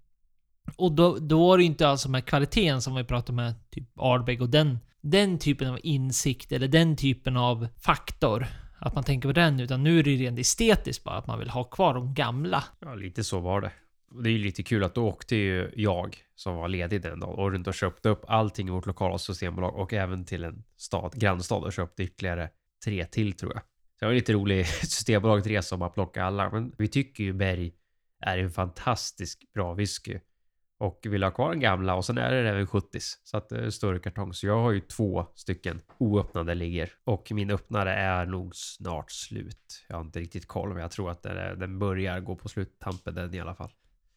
Och då, då var det inte alls med kvaliteten som vi pratade med typ Ardbeg och den, den typen av insikt eller den typen av faktor. Att man tänker på den, utan nu är det rent estetiskt bara att man vill ha kvar de gamla. Ja, lite så var det. Det är ju lite kul att då åkte ju jag, som var ledig den dagen, och runt och köpte upp allting i vårt lokala systembolag och även till en stad, grannstad och köpte ytterligare tre till tror jag. Så det var en lite rolig [laughs] systembolagtresa om att plocka alla, men vi tycker ju Berg är en fantastisk bra whisky. Och vill ha kvar den gamla och sen är det även 70 så att det är större kartong. Så jag har ju två stycken oöppnade ligger och min öppnare är nog snart slut. Jag har inte riktigt koll, men jag tror att den börjar gå på sluttampen den i alla fall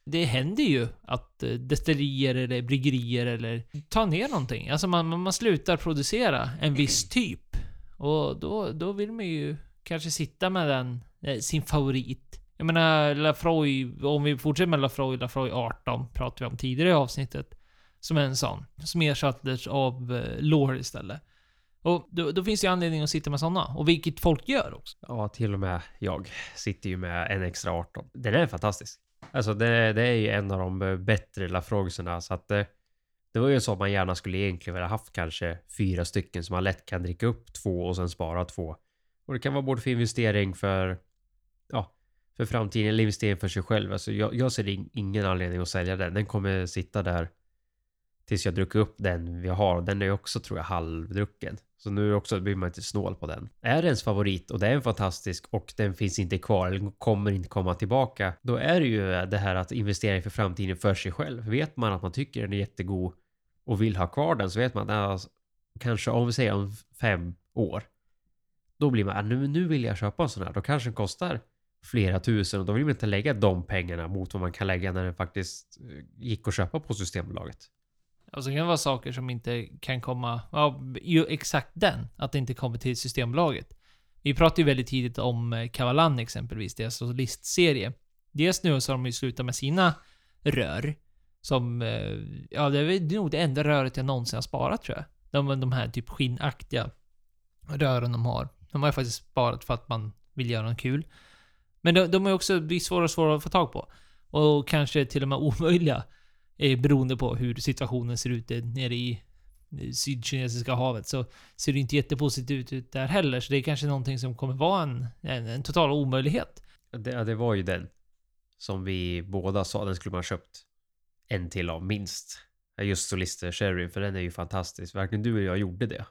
det händer ju att eh, destillerier eller bryggerier eller tar ner någonting. Alltså man, man slutar producera en viss typ. Och då, då vill man ju kanske sitta med den, eh, sin favorit. Jag menar, Lafroy, om vi fortsätter med Lafroy, Lafroy 18 pratade vi om tidigare i avsnittet. Som en sån. Som ersattes av eh, Lore istället. Och då, då finns det ju anledning att sitta med såna. Och vilket folk gör också. Ja, till och med jag sitter ju med en extra 18. Den är fantastisk. Alltså det, det är ju en av de bättre Lafroigserna så att det, det var ju så man gärna skulle egentligen vilja haft kanske fyra stycken som man lätt kan dricka upp två och sen spara två. Och det kan vara både för investering för ja, för framtiden eller investering för sig själv. Alltså jag, jag ser ingen anledning att sälja den. Den kommer sitta där tills jag druckit upp den vi har. och Den är ju också tror jag halvdrucken. Så nu också blir man inte snål på den. Är det ens favorit och det är en fantastisk och den finns inte kvar eller kommer inte komma tillbaka. Då är det ju det här att investera för framtiden för sig själv. Vet man att man tycker den är jättegod och vill ha kvar den så vet man att kanske om vi säger om fem år. Då blir man, ah, nu, nu vill jag köpa en sån här. Då kanske den kostar flera tusen och då vill man inte lägga de pengarna mot vad man kan lägga när den faktiskt eh, gick att köpa på Systembolaget. Alltså det kan vara saker som inte kan komma, ja, ju exakt den, att det inte kommer till Systembolaget. Vi pratade ju väldigt tidigt om eh, Kavalan exempelvis, deras listserie. Dels nu så har de ju slutat med sina rör. Som, eh, ja det är nog det enda röret jag någonsin har sparat tror jag. De, de här typ skinnaktiga rören de har. De har jag faktiskt sparat för att man vill göra något kul. Men de, de är också svårare och svårare att få tag på. Och kanske till och med [laughs] omöjliga. Eh, beroende på hur situationen ser ut nere i Sydkinesiska havet så ser det inte jättepositivt ut där heller. Så det är kanske någonting som kommer vara en, en, en total omöjlighet. Det, det var ju den som vi båda sa, den skulle man köpt en till av minst. Just Solister Sherry, för den är ju fantastisk. Varken du eller jag gjorde det.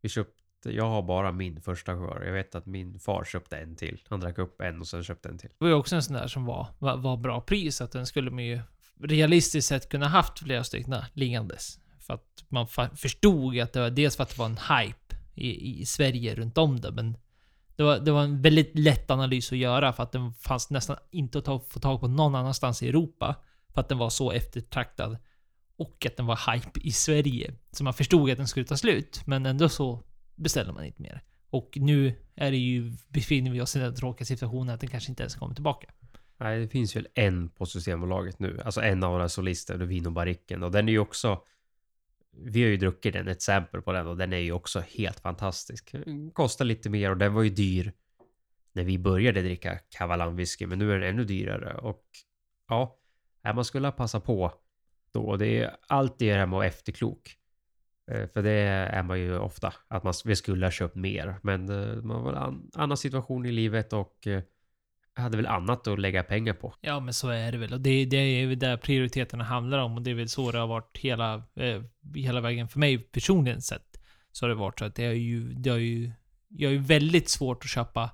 Vi köpte jag har bara min första kvar. Jag vet att min far köpte en till. Han drack upp en och sen köpte en till. Det var ju också en sån där som var, var, var bra pris. Att den skulle man ju realistiskt sett kunna haft flera stycken liggandes. För att man förstod att det var dels för att det var en hype i, i Sverige runt om det, men det var, det var en väldigt lätt analys att göra för att den fanns nästan inte att ta, få tag på någon annanstans i Europa. För att den var så eftertraktad. Och att den var hype i Sverige. Så man förstod att den skulle ta slut, men ändå så beställde man inte mer. Och nu är det ju, befinner vi oss i den tråkiga situationen att den kanske inte ens kommer tillbaka. Nej, det finns väl en på Systembolaget nu. Alltså en av våra solister, Vino Baricken. Och den är ju också... Vi har ju druckit den, ett sample på den och den är ju också helt fantastisk. Kostar lite mer och den var ju dyr när vi började dricka Kavalan whisky, men nu är den ännu dyrare. Och ja, man skulle ha passat på då. Och Det är alltid det här med att vara efterklok. Eh, för det är man ju ofta, att man vi skulle ha köpt mer. Men eh, man var en annan situation i livet och eh, hade väl annat att lägga pengar på. Ja, men så är det väl. Och det, det är ju där prioriteterna handlar om. Och det är väl så det har varit hela, eh, hela vägen för mig personligen sett. Så har det varit så att det är ju, det har ju, jag är ju väldigt svårt att köpa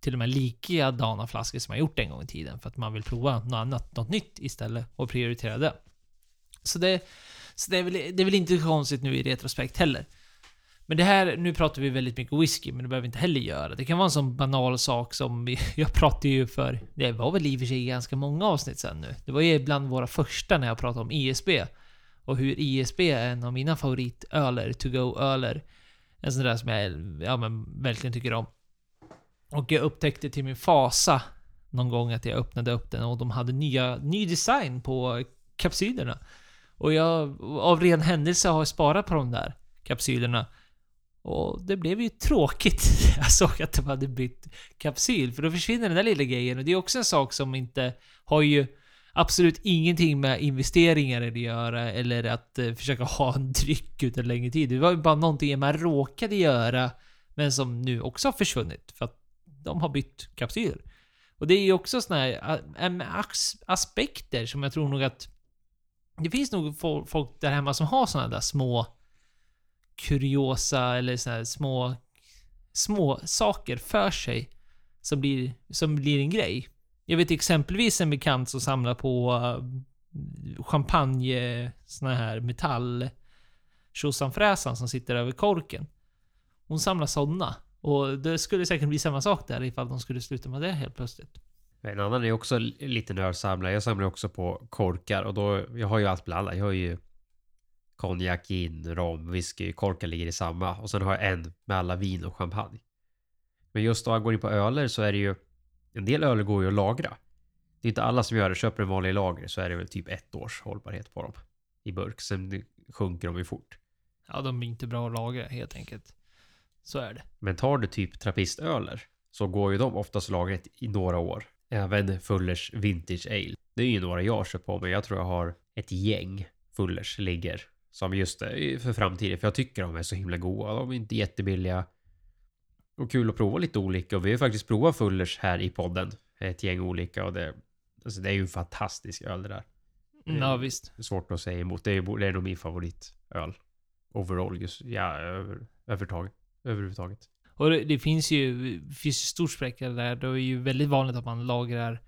till och med likadana flaskor som jag gjort en gång i tiden. För att man vill prova något annat, något nytt istället och prioritera det. Så det, så det är, väl, det är väl inte konstigt nu i retrospekt heller. Men det här, nu pratar vi väldigt mycket whisky, men det behöver vi inte heller göra. Det kan vara en sån banal sak som vi, [laughs] jag pratade ju för, det var väl i och för sig ganska många avsnitt sen nu. Det var ju bland våra första när jag pratade om ISB. Och hur ISB är en av mina favoritöler, to go-öler. En sån där som jag ja, men, verkligen tycker om. Och jag upptäckte till min fasa någon gång att jag öppnade upp den och de hade nya, ny design på kapsylerna. Och jag av ren händelse har sparat på de där kapsylerna. Och det blev ju tråkigt. [laughs] Jag såg att de hade bytt kapsyl, för då försvinner den där lilla grejen. Och det är också en sak som inte har ju absolut ingenting med investeringar att göra, eller att eh, försöka [laughs] ha en dryck utan längre tid. Det var ju bara någonting man råkade göra, men som nu också har försvunnit, för att de har bytt kapsyl. Och det är ju också såna här aspekter som jag tror nog att det finns nog folk där hemma som har såna där små kuriosa eller såna här små små saker för sig som blir, som blir en grej. Jag vet exempelvis en bekant som samlar på eh, champagne, såna här metall tjosanfräsan som sitter över korken. Hon samlar sådana. Och det skulle säkert bli samma sak där ifall de skulle sluta med det helt plötsligt. En annan är också lite nördsamlare. Jag samlar också på korkar och då, jag har ju allt bland Jag har ju konjak, gin, rom, whisky, korkar ligger i samma. Och sen har jag en med alla vin och champagne. Men just då jag går in på öler så är det ju en del öler går ju att lagra. Det är inte alla som gör det. Köper en vanlig lager så är det väl typ ett års hållbarhet på dem i burk. Sen sjunker de ju fort. Ja, de är inte bra att lagra helt enkelt. Så är det. Men tar du typ trappistöler så går ju de oftast lagret i några år. Även Fullers Vintage Ale. Det är ju några jag kör på men jag tror jag har ett gäng Fullers ligger som just är för framtiden. För jag tycker de är så himla goda. De är inte jättebilliga. Och kul att prova lite olika. Och vi har faktiskt provat Fullers här i podden. Ett gäng olika och det, alltså det är ju en fantastisk öl det där. Ja, visst. Det är svårt att säga emot. Det är, det är nog min favoritöl. Overall, just, ja, över, övertaget, överhuvudtaget. Och det, det finns ju det finns ju stor spräcka där. Det är ju väldigt vanligt att man lagrar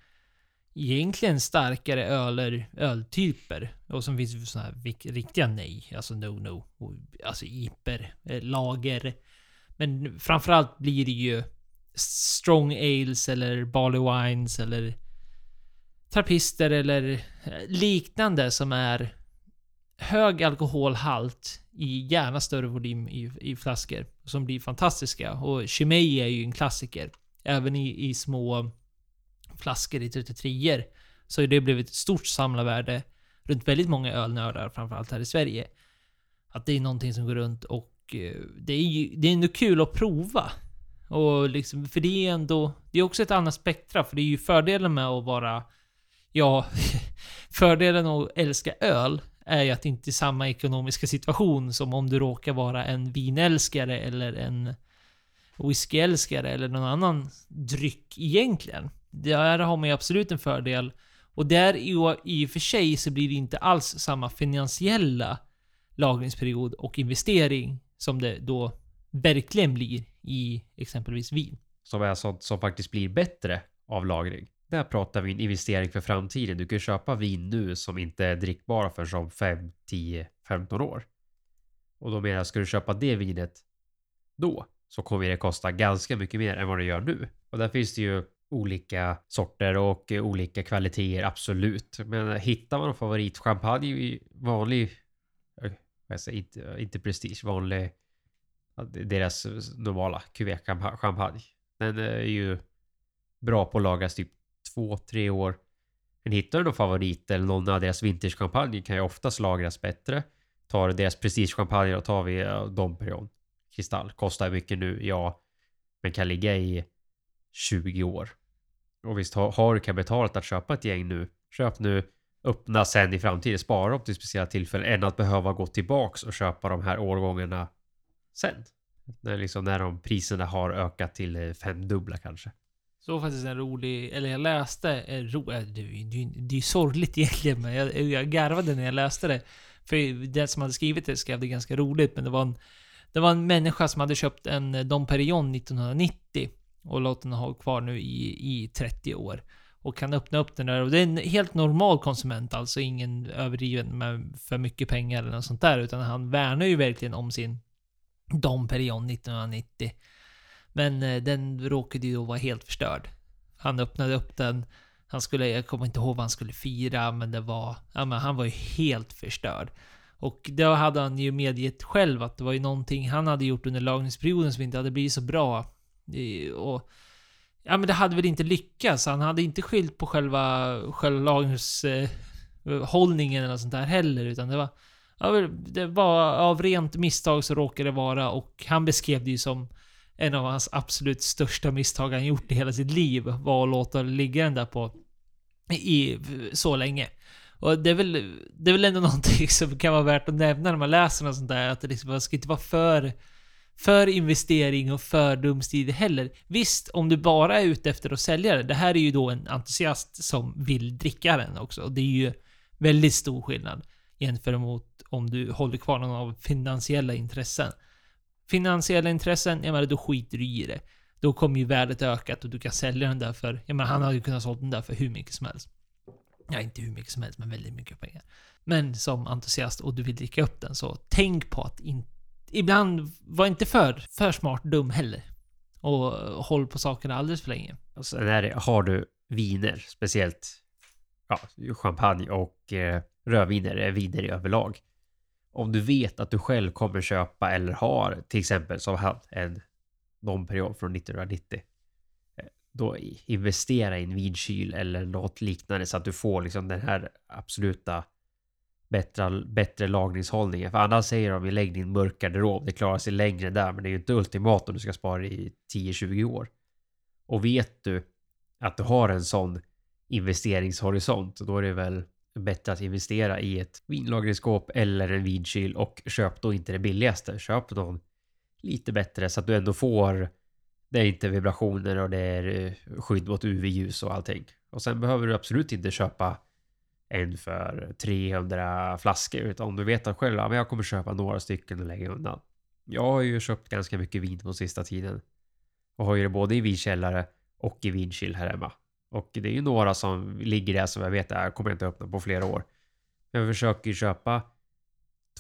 egentligen starkare öler, öltyper. Och som finns sådana här riktiga nej. Alltså no-no. Alltså iper, eh, lager. Men framförallt blir det ju strong ales eller barley wines eller trappister eller eh, liknande som är hög alkoholhalt i gärna större volym i, i flaskor. Som blir fantastiska. Och Chimay är ju en klassiker. Även i, i små flaskor i 33 Så har det blivit ett stort samlarvärde runt väldigt många ölnördar, framförallt här i Sverige. Att det är någonting som går runt och eh, det är ju det är ändå kul att prova. Och liksom, för det är ändå, det är också ett annat spektra, för det är ju fördelen med att vara, ja, [laughs] fördelen att älska öl är ju att det inte är samma ekonomiska situation som om du råkar vara en vinälskare eller en whiskyälskare eller någon annan dryck egentligen. Där har man ju absolut en fördel. Och där i, och för sig så blir det inte alls samma finansiella lagringsperiod och investering som det då verkligen blir i exempelvis vin. Som är sånt som faktiskt blir bättre av lagring. Där pratar vi en investering för framtiden. Du kan köpa vin nu som inte är drickbara för som 5, 10, 15 år. Och då menar jag, ska du köpa det vinet då så kommer det kosta ganska mycket mer än vad det gör nu. Och där finns det ju olika sorter och olika kvaliteter, absolut. Men hittar man en favoritchampagne i vanlig, eh, jag säger, inte, eh, inte prestige, vanlig, deras eh, normala QV-champagne. Den är ju bra på att lagras typ två, tre år. Men hittar du någon favorit eller någon av deras vintagechampagne kan ju oftast lagras bättre. Tar du deras prestigechampagne och tar vi Dom Perignon kristall. Kostar mycket nu, ja. Men kan ligga i 20 år. Och visst, har, har du kapitalet att köpa ett gäng nu, köp nu, öppna sen i framtiden, spara upp till speciella tillfällen, än att behöva gå tillbaks och köpa de här årgångarna sen. När, liksom, när de priserna har ökat till eh, femdubbla kanske. Så faktiskt en rolig, eller jag läste, eh, ro, eh, det, är ju- det är ju sorgligt [laughs] egentligen, men jag, jag garvade när jag läste det. För den som hade skrivit det skrev det ganska roligt, men det var en, det var en människa som hade köpt en Dom Perignon 1990 och låt den ha kvar nu i, i 30 år. Och kan öppna upp den där. Och det är en helt normal konsument, alltså ingen överdriven med för mycket pengar eller något sånt där. Utan han värnar ju verkligen om sin Dom Perignon 1990. Men eh, den råkade ju då vara helt förstörd. Han öppnade upp den. Han skulle, jag kommer inte ihåg vad han skulle fira, men det var, ja men han var ju helt förstörd. Och då hade han ju medgett själv att det var ju någonting han hade gjort under lagringsperioden som inte hade blivit så bra. Och Ja men det hade väl inte lyckats. Han hade inte skilt på själva, själva lagringshållningen eh, eller sånt där heller. Utan det var... Ja, det var av rent misstag så råkade det vara och han beskrev det ju som en av hans absolut största misstag han gjort i hela sitt liv. Var att låta ligga den där på i så länge. Och det är väl, det är väl ändå [laughs] någonting som kan vara värt att nämna när man läser något sånt där. Att det liksom, man ska inte vara för för investering och för dumstid heller. Visst, om du bara är ute efter att sälja det. Det här är ju då en entusiast som vill dricka den också. Och det är ju väldigt stor skillnad jämfört mot om du håller kvar någon av finansiella intressen. Finansiella intressen, jag menar då skiter du i det. Då kommer ju värdet ökat och du kan sälja den där för, jag menar han hade ju kunnat sålt den där för hur mycket som helst. Ja, inte hur mycket som helst, men väldigt mycket pengar. Men som entusiast och du vill dricka upp den, så tänk på att inte ibland var inte för, för smart dum heller. Och håll på sakerna alldeles för länge. Alltså, och sen är det, har du viner, speciellt ja, champagne och eh, rödviner, är viner i överlag. Om du vet att du själv kommer köpa eller har till exempel som han en Dom Perignon från 1990. Eh, då investera i en vinkyl eller något liknande så att du får liksom den här absoluta bättre, bättre lagringshållningen. För annars säger de, lägg din mörk garderob, det klarar sig längre där, men det är ju inte ultimat om du ska spara i 10-20 år. Och vet du att du har en sån investeringshorisont, då är det väl bättre att investera i ett vinlagringsskåp eller en vinkyl och köp då inte det billigaste. Köp någon lite bättre så att du ändå får det är inte vibrationer och det är eh, skydd mot UV-ljus och allting. Och sen behöver du absolut inte köpa en för 300 flaskor utan om du vet att själv att jag kommer köpa några stycken och lägga undan. Jag har ju köpt ganska mycket vin på sista tiden och har ju det både i vinkällare och i vinkyl här hemma. Och det är ju några som ligger där som jag vet att jag kommer inte öppna på flera år. Jag försöker köpa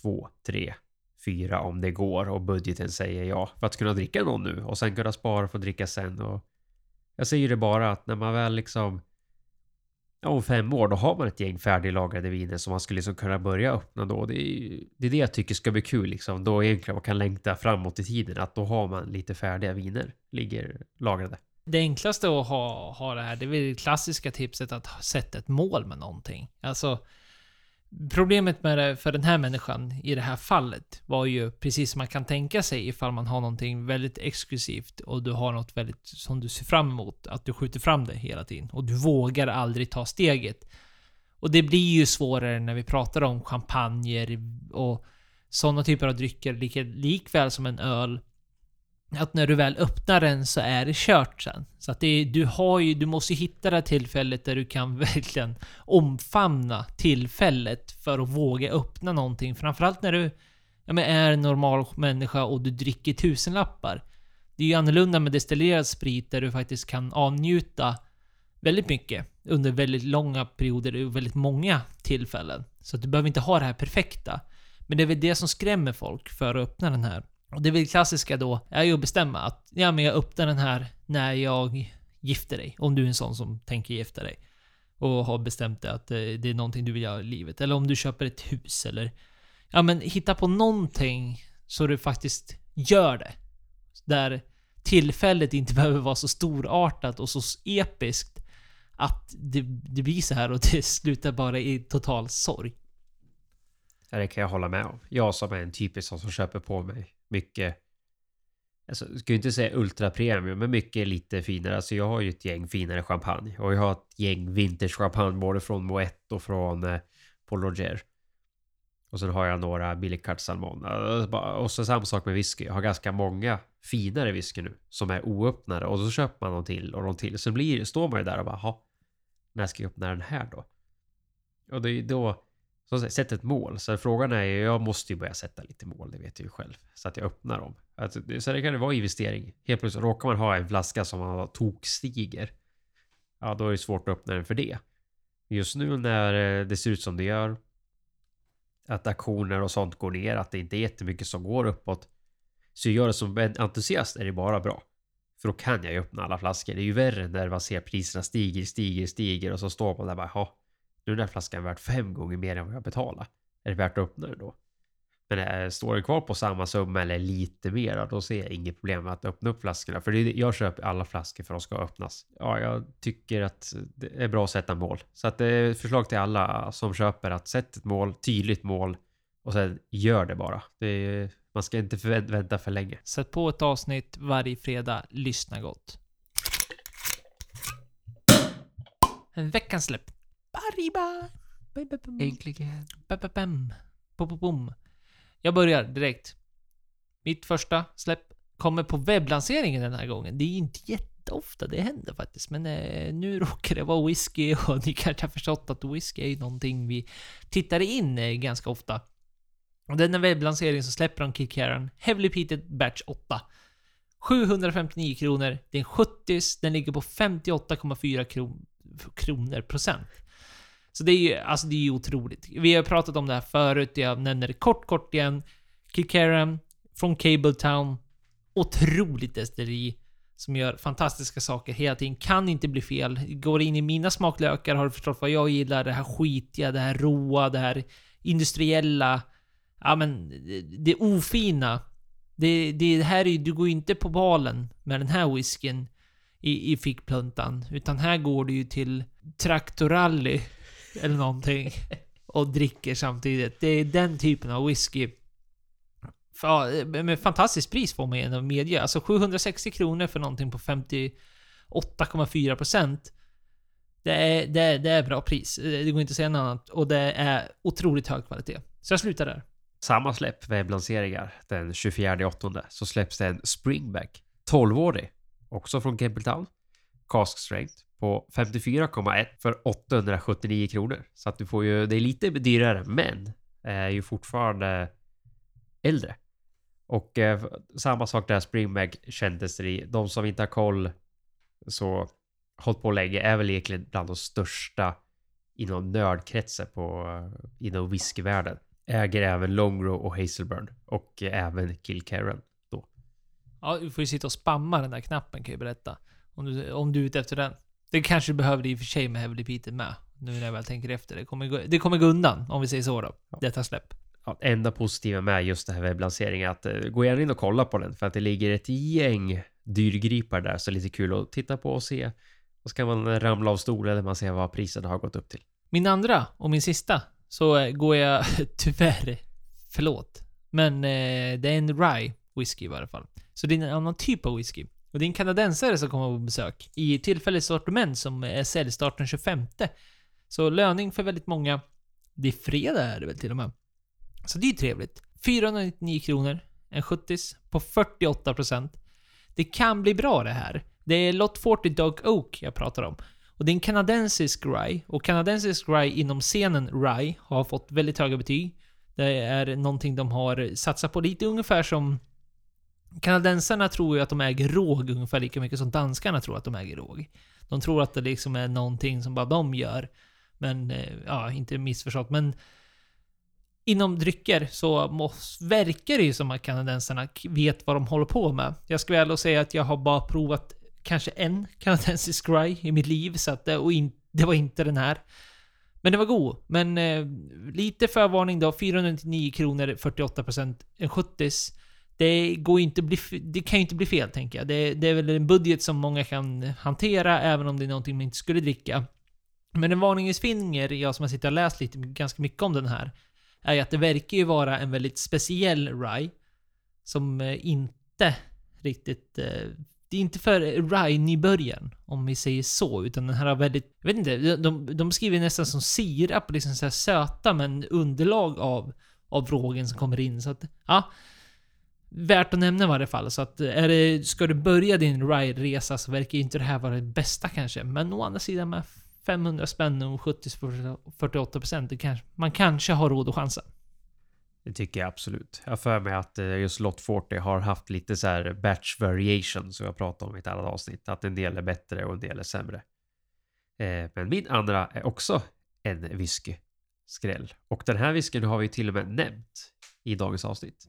två, tre, fyra om det går och budgeten säger ja för att kunna dricka någon nu och sen kunna spara för att dricka sen. Och jag säger det bara att när man väl liksom om fem år, då har man ett gäng färdiglagrade viner som man skulle liksom kunna börja öppna då. Det är, det är det jag tycker ska bli kul liksom. Då egentligen man kan längta framåt i tiden. Att då har man lite färdiga viner ligger lagrade. Det enklaste att ha, ha det här, det är väl det klassiska tipset att sätta ett mål med någonting. Alltså, Problemet med det för den här människan i det här fallet var ju precis som man kan tänka sig ifall man har någonting väldigt exklusivt och du har något väldigt som du ser fram emot, att du skjuter fram det hela tiden och du vågar aldrig ta steget. Och det blir ju svårare när vi pratar om champagner och sådana typer av drycker, lika, likväl som en öl att när du väl öppnar den så är det kört sen. Så att det, du har ju, du måste hitta det här tillfället där du kan [laughs] verkligen omfamna tillfället för att våga öppna någonting. Framförallt när du ja, men är en normal människa och du dricker tusenlappar. Det är ju annorlunda med destillerad sprit där du faktiskt kan avnjuta väldigt mycket under väldigt långa perioder och väldigt många tillfällen. Så att du behöver inte ha det här perfekta. Men det är väl det som skrämmer folk för att öppna den här. Och det väl klassiska då är ju att bestämma att ja, men jag öppnar den här när jag gifter dig. Om du är en sån som tänker gifta dig. Och har bestämt dig att eh, det är någonting du vill göra i livet. Eller om du köper ett hus eller... Ja men hitta på någonting så du faktiskt gör det. Där tillfället inte [laughs] behöver vara så storartat och så episkt att det, det blir så här och [laughs] det slutar bara i total sorg. Ja, det kan jag hålla med om. Jag som är en typisk som köper på mig mycket Alltså, jag skulle inte säga ultra premium, men mycket lite finare. Alltså jag har ju ett gäng finare champagne. Och jag har ett gäng vintage champagne både från Moët och från eh, Paul Roger. Och sen har jag några billig salmon. Alltså, och så samma sak med whisky. Jag har ganska många finare whisky nu som är oöppnade. Och så köper man någon till och någon till. Sen blir, står man ju där och bara, när ska jag öppna den här då? Och det är då så sätt ett mål. Så frågan är ju, jag måste ju börja sätta lite mål, det vet jag ju själv. Så att jag öppnar dem. Alltså, så det kan ju vara investering. Helt plötsligt råkar man ha en flaska som man tokstiger. Ja, då är det svårt att öppna den för det. Just nu när eh, det ser ut som det gör. Att aktioner och sånt går ner, att det inte är jättemycket som går uppåt. Så jag gör det som en entusiast är det bara bra. För då kan jag ju öppna alla flaskor. Det är ju värre när man ser priserna stiger, stiger, stiger och så står man där bara, nu är den här flaskan värd fem gånger mer än vad jag betalar. Är det värt att öppna den då? Men äh, står den kvar på samma summa eller lite mer, då ser jag inget problem med att öppna upp flaskorna. För det, jag köper alla flaskor för att de ska öppnas. Ja, jag tycker att det är bra att sätta mål. Så att det är ett förslag till alla som köper att sätta ett mål, tydligt mål och sen gör det bara. Det man ska inte vänta för länge. Sätt på ett avsnitt varje fredag. Lyssna gott. Veckans släpp. Arriba! Äntligen. Bam, bam, bam. Jag börjar direkt. Mitt första släpp kommer på webblanseringen den här gången. Det är inte jätteofta det händer faktiskt, men eh, nu råkar det vara whisky [laughs] och ni kanske har förstått att whisky är någonting vi tittar in eh, ganska ofta. Och denna webblansering så släpper de Kikaren Heavily Peated Batch 8. 759 kronor. Det är en 70 den ligger på 58,4 kron kronor procent. Så det är ju, alltså det är ju otroligt. Vi har pratat om det här förut, jag nämner det kort, kort igen. Kilkerran från Cabletown. Otroligt destilleri. Som gör fantastiska saker hela tiden. Kan inte bli fel. Går in i mina smaklökar har du förstått vad jag gillar. Det här skitiga, det här råa, det här industriella. Ja men, det ofina. Det, det här är du går inte på balen med den här whiskyn i, i fickpluntan. Utan här går du ju till traktorrally eller någonting och dricker samtidigt. Det är den typen av whisky. Med fantastiskt pris får man ändå medge. Alltså 760 kronor för någonting på 58,4 procent. Det är, det, är, det är bra pris. Det går inte att säga något annat. Och det är otroligt hög kvalitet. Så jag slutar där. Samma släpp webblanseringar den 24 så släpps det en Springback 12-årig. Också från Campbelltown. Cask Strength på 54,1 för 879 kronor. Så att du får ju, det är lite dyrare men eh, är ju fortfarande äldre. Och eh, samma sak där Springback kändes det i. De som inte har koll så hållit på länge är väl egentligen bland de största inom nördkretsen på eh, inom whiskyvärlden. Äger även Longrow och Hazelburn och eh, även Kilkerran. Ja, du får ju sitta och spamma den där knappen kan jag ju berätta. Om du, om du är ute efter den. Det kanske du behöver i och för sig med Heavily Peter med. Nu när jag väl tänker efter. Det kommer, gå, det kommer gå undan, om vi säger så då. Ja. Detta släpp. Ja, enda positiva med just det här webblanseringen är att eh, gå gärna in och kolla på den för att det ligger ett gäng dyrgripar där så lite kul att titta på och se. Och så kan man ramla av stolen när man ser vad priserna har gått upp till. Min andra och min sista så eh, går jag [laughs] tyvärr, förlåt, men eh, det är en rye whisky i varje fall. Så det är en annan typ av whisky. Och det är en kanadensare som kommer på besök i tillfälligt sortiment som är säljstart den 25. Så löning för väldigt många. Det är fredag är det väl till och med. Så det är ju trevligt. 499 kronor, en 70 på 48%. Det kan bli bra det här. Det är Lot 40 Dog Oak jag pratar om. Och det är en kanadensisk rye. Och kanadensisk rye inom scenen rye har fått väldigt höga betyg. Det är någonting de har satsat på lite ungefär som Kanadensarna tror ju att de äger råg ungefär lika mycket som danskarna tror att de äger råg. De tror att det liksom är någonting som bara de gör. Men, eh, ja, inte missförstått. Men inom drycker så måste, verkar det ju som att kanadensarna vet vad de håller på med. Jag ska väl säga att jag har bara provat kanske en kanadensisk rye i mitt liv, så att, det- och in, det var inte den här. Men det var god. Men eh, lite förvarning då. 499 kronor, 48%, en 70 det, går inte bli, det kan ju inte bli fel, tänker jag. Det, det är väl en budget som många kan hantera, även om det är någonting man inte skulle dricka. Men en varningens finger, jag som har suttit och läst lite, ganska mycket om den här, är ju att det verkar ju vara en väldigt speciell rye. Som eh, inte riktigt... Eh, det är inte för rye-nybörjaren, om vi säger så, utan den här har väldigt... Jag vet inte, de, de, skriver nästan som sirap, liksom så här söta, men underlag av, av rågen som kommer in. Så att, ja. Värt att nämna i varje fall. Så att eh, är det, ska du börja din ride-resa så verkar ju inte det här vara det bästa kanske. Men å andra sidan med 500 spänn och 70-48% det kanske, man kanske har råd att chansa. Det tycker jag absolut. Jag har för mig att eh, just Lot 40 har haft lite så här batch variation som jag pratade om i ett annat avsnitt. Att en del är bättre och en del är sämre. Eh, men min andra är också en whisky skräll. Och den här whiskyn har vi till och med nämnt i dagens avsnitt.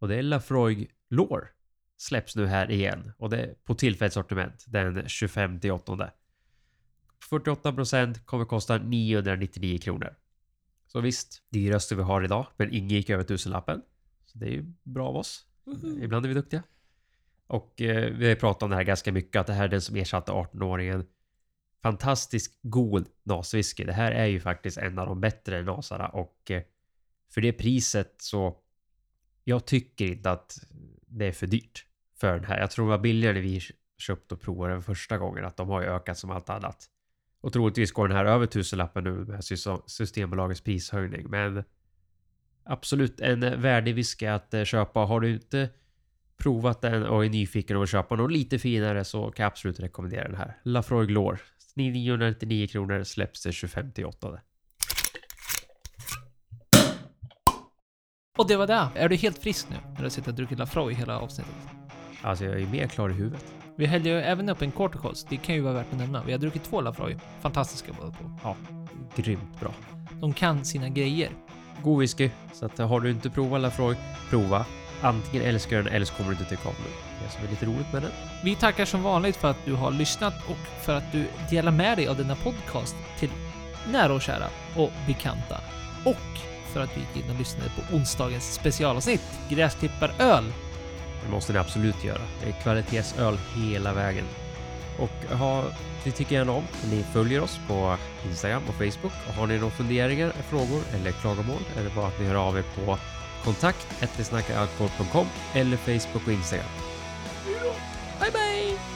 Och det är Lafroig Lore. Släpps nu här igen och det är på tillfälligt sortiment den 25 åttonde. 48% kommer kosta 999 kronor. Så visst, dyraste vi har idag, men ingen gick över tusenlappen. Så det är ju bra av oss. Ibland är vi duktiga. Och eh, vi har ju pratat om det här ganska mycket, att det här är den som ersatte 18-åringen. Fantastiskt god naswhisky. Det här är ju faktiskt en av de bättre nasarna och eh, för det priset så jag tycker inte att det är för dyrt för den här. Jag tror det var billigare vi köpte och provade den första gången, att de har ju ökat som allt annat. Och troligtvis går den här över tusenlappen nu med Systembolagets prishöjning. Men absolut en värdig whisky att eh, köpa. Har du inte provat den och är nyfiken och vill köpa något lite finare så kan jag absolut rekommendera den här. Lafroy Glore. 999 kronor släpps det 25 8. Och det var det. Är du helt frisk nu? När du har suttit och druckit Lafroy hela avsnittet? Alltså jag är mer klar i huvudet. Vi hällde ju även upp en Corticals. Det kan ju vara värt att nämna. Vi har druckit två Lafroy. Fantastiska båda två. Grymt bra. De kan sina grejer. God whisky. Så att har du inte provat Lafroig, prova. Antingen älskar du den eller så kommer du inte tycka om den. Det som är lite roligt med den. Vi tackar som vanligt för att du har lyssnat och för att du delar med dig av denna podcast till nära och kära och bekanta. Och för att du gick in och lyssnade på onsdagens specialavsnitt Gräsklipparöl. Det måste ni absolut göra. Det är kvalitetsöl hela vägen. Och ha, vi tycker gärna om ni följer oss på Instagram och Facebook. Och har ni några funderingar, frågor eller klagomål är det bara att ni hör av er på kontakt eller Facebook och Instagram. Bye bye!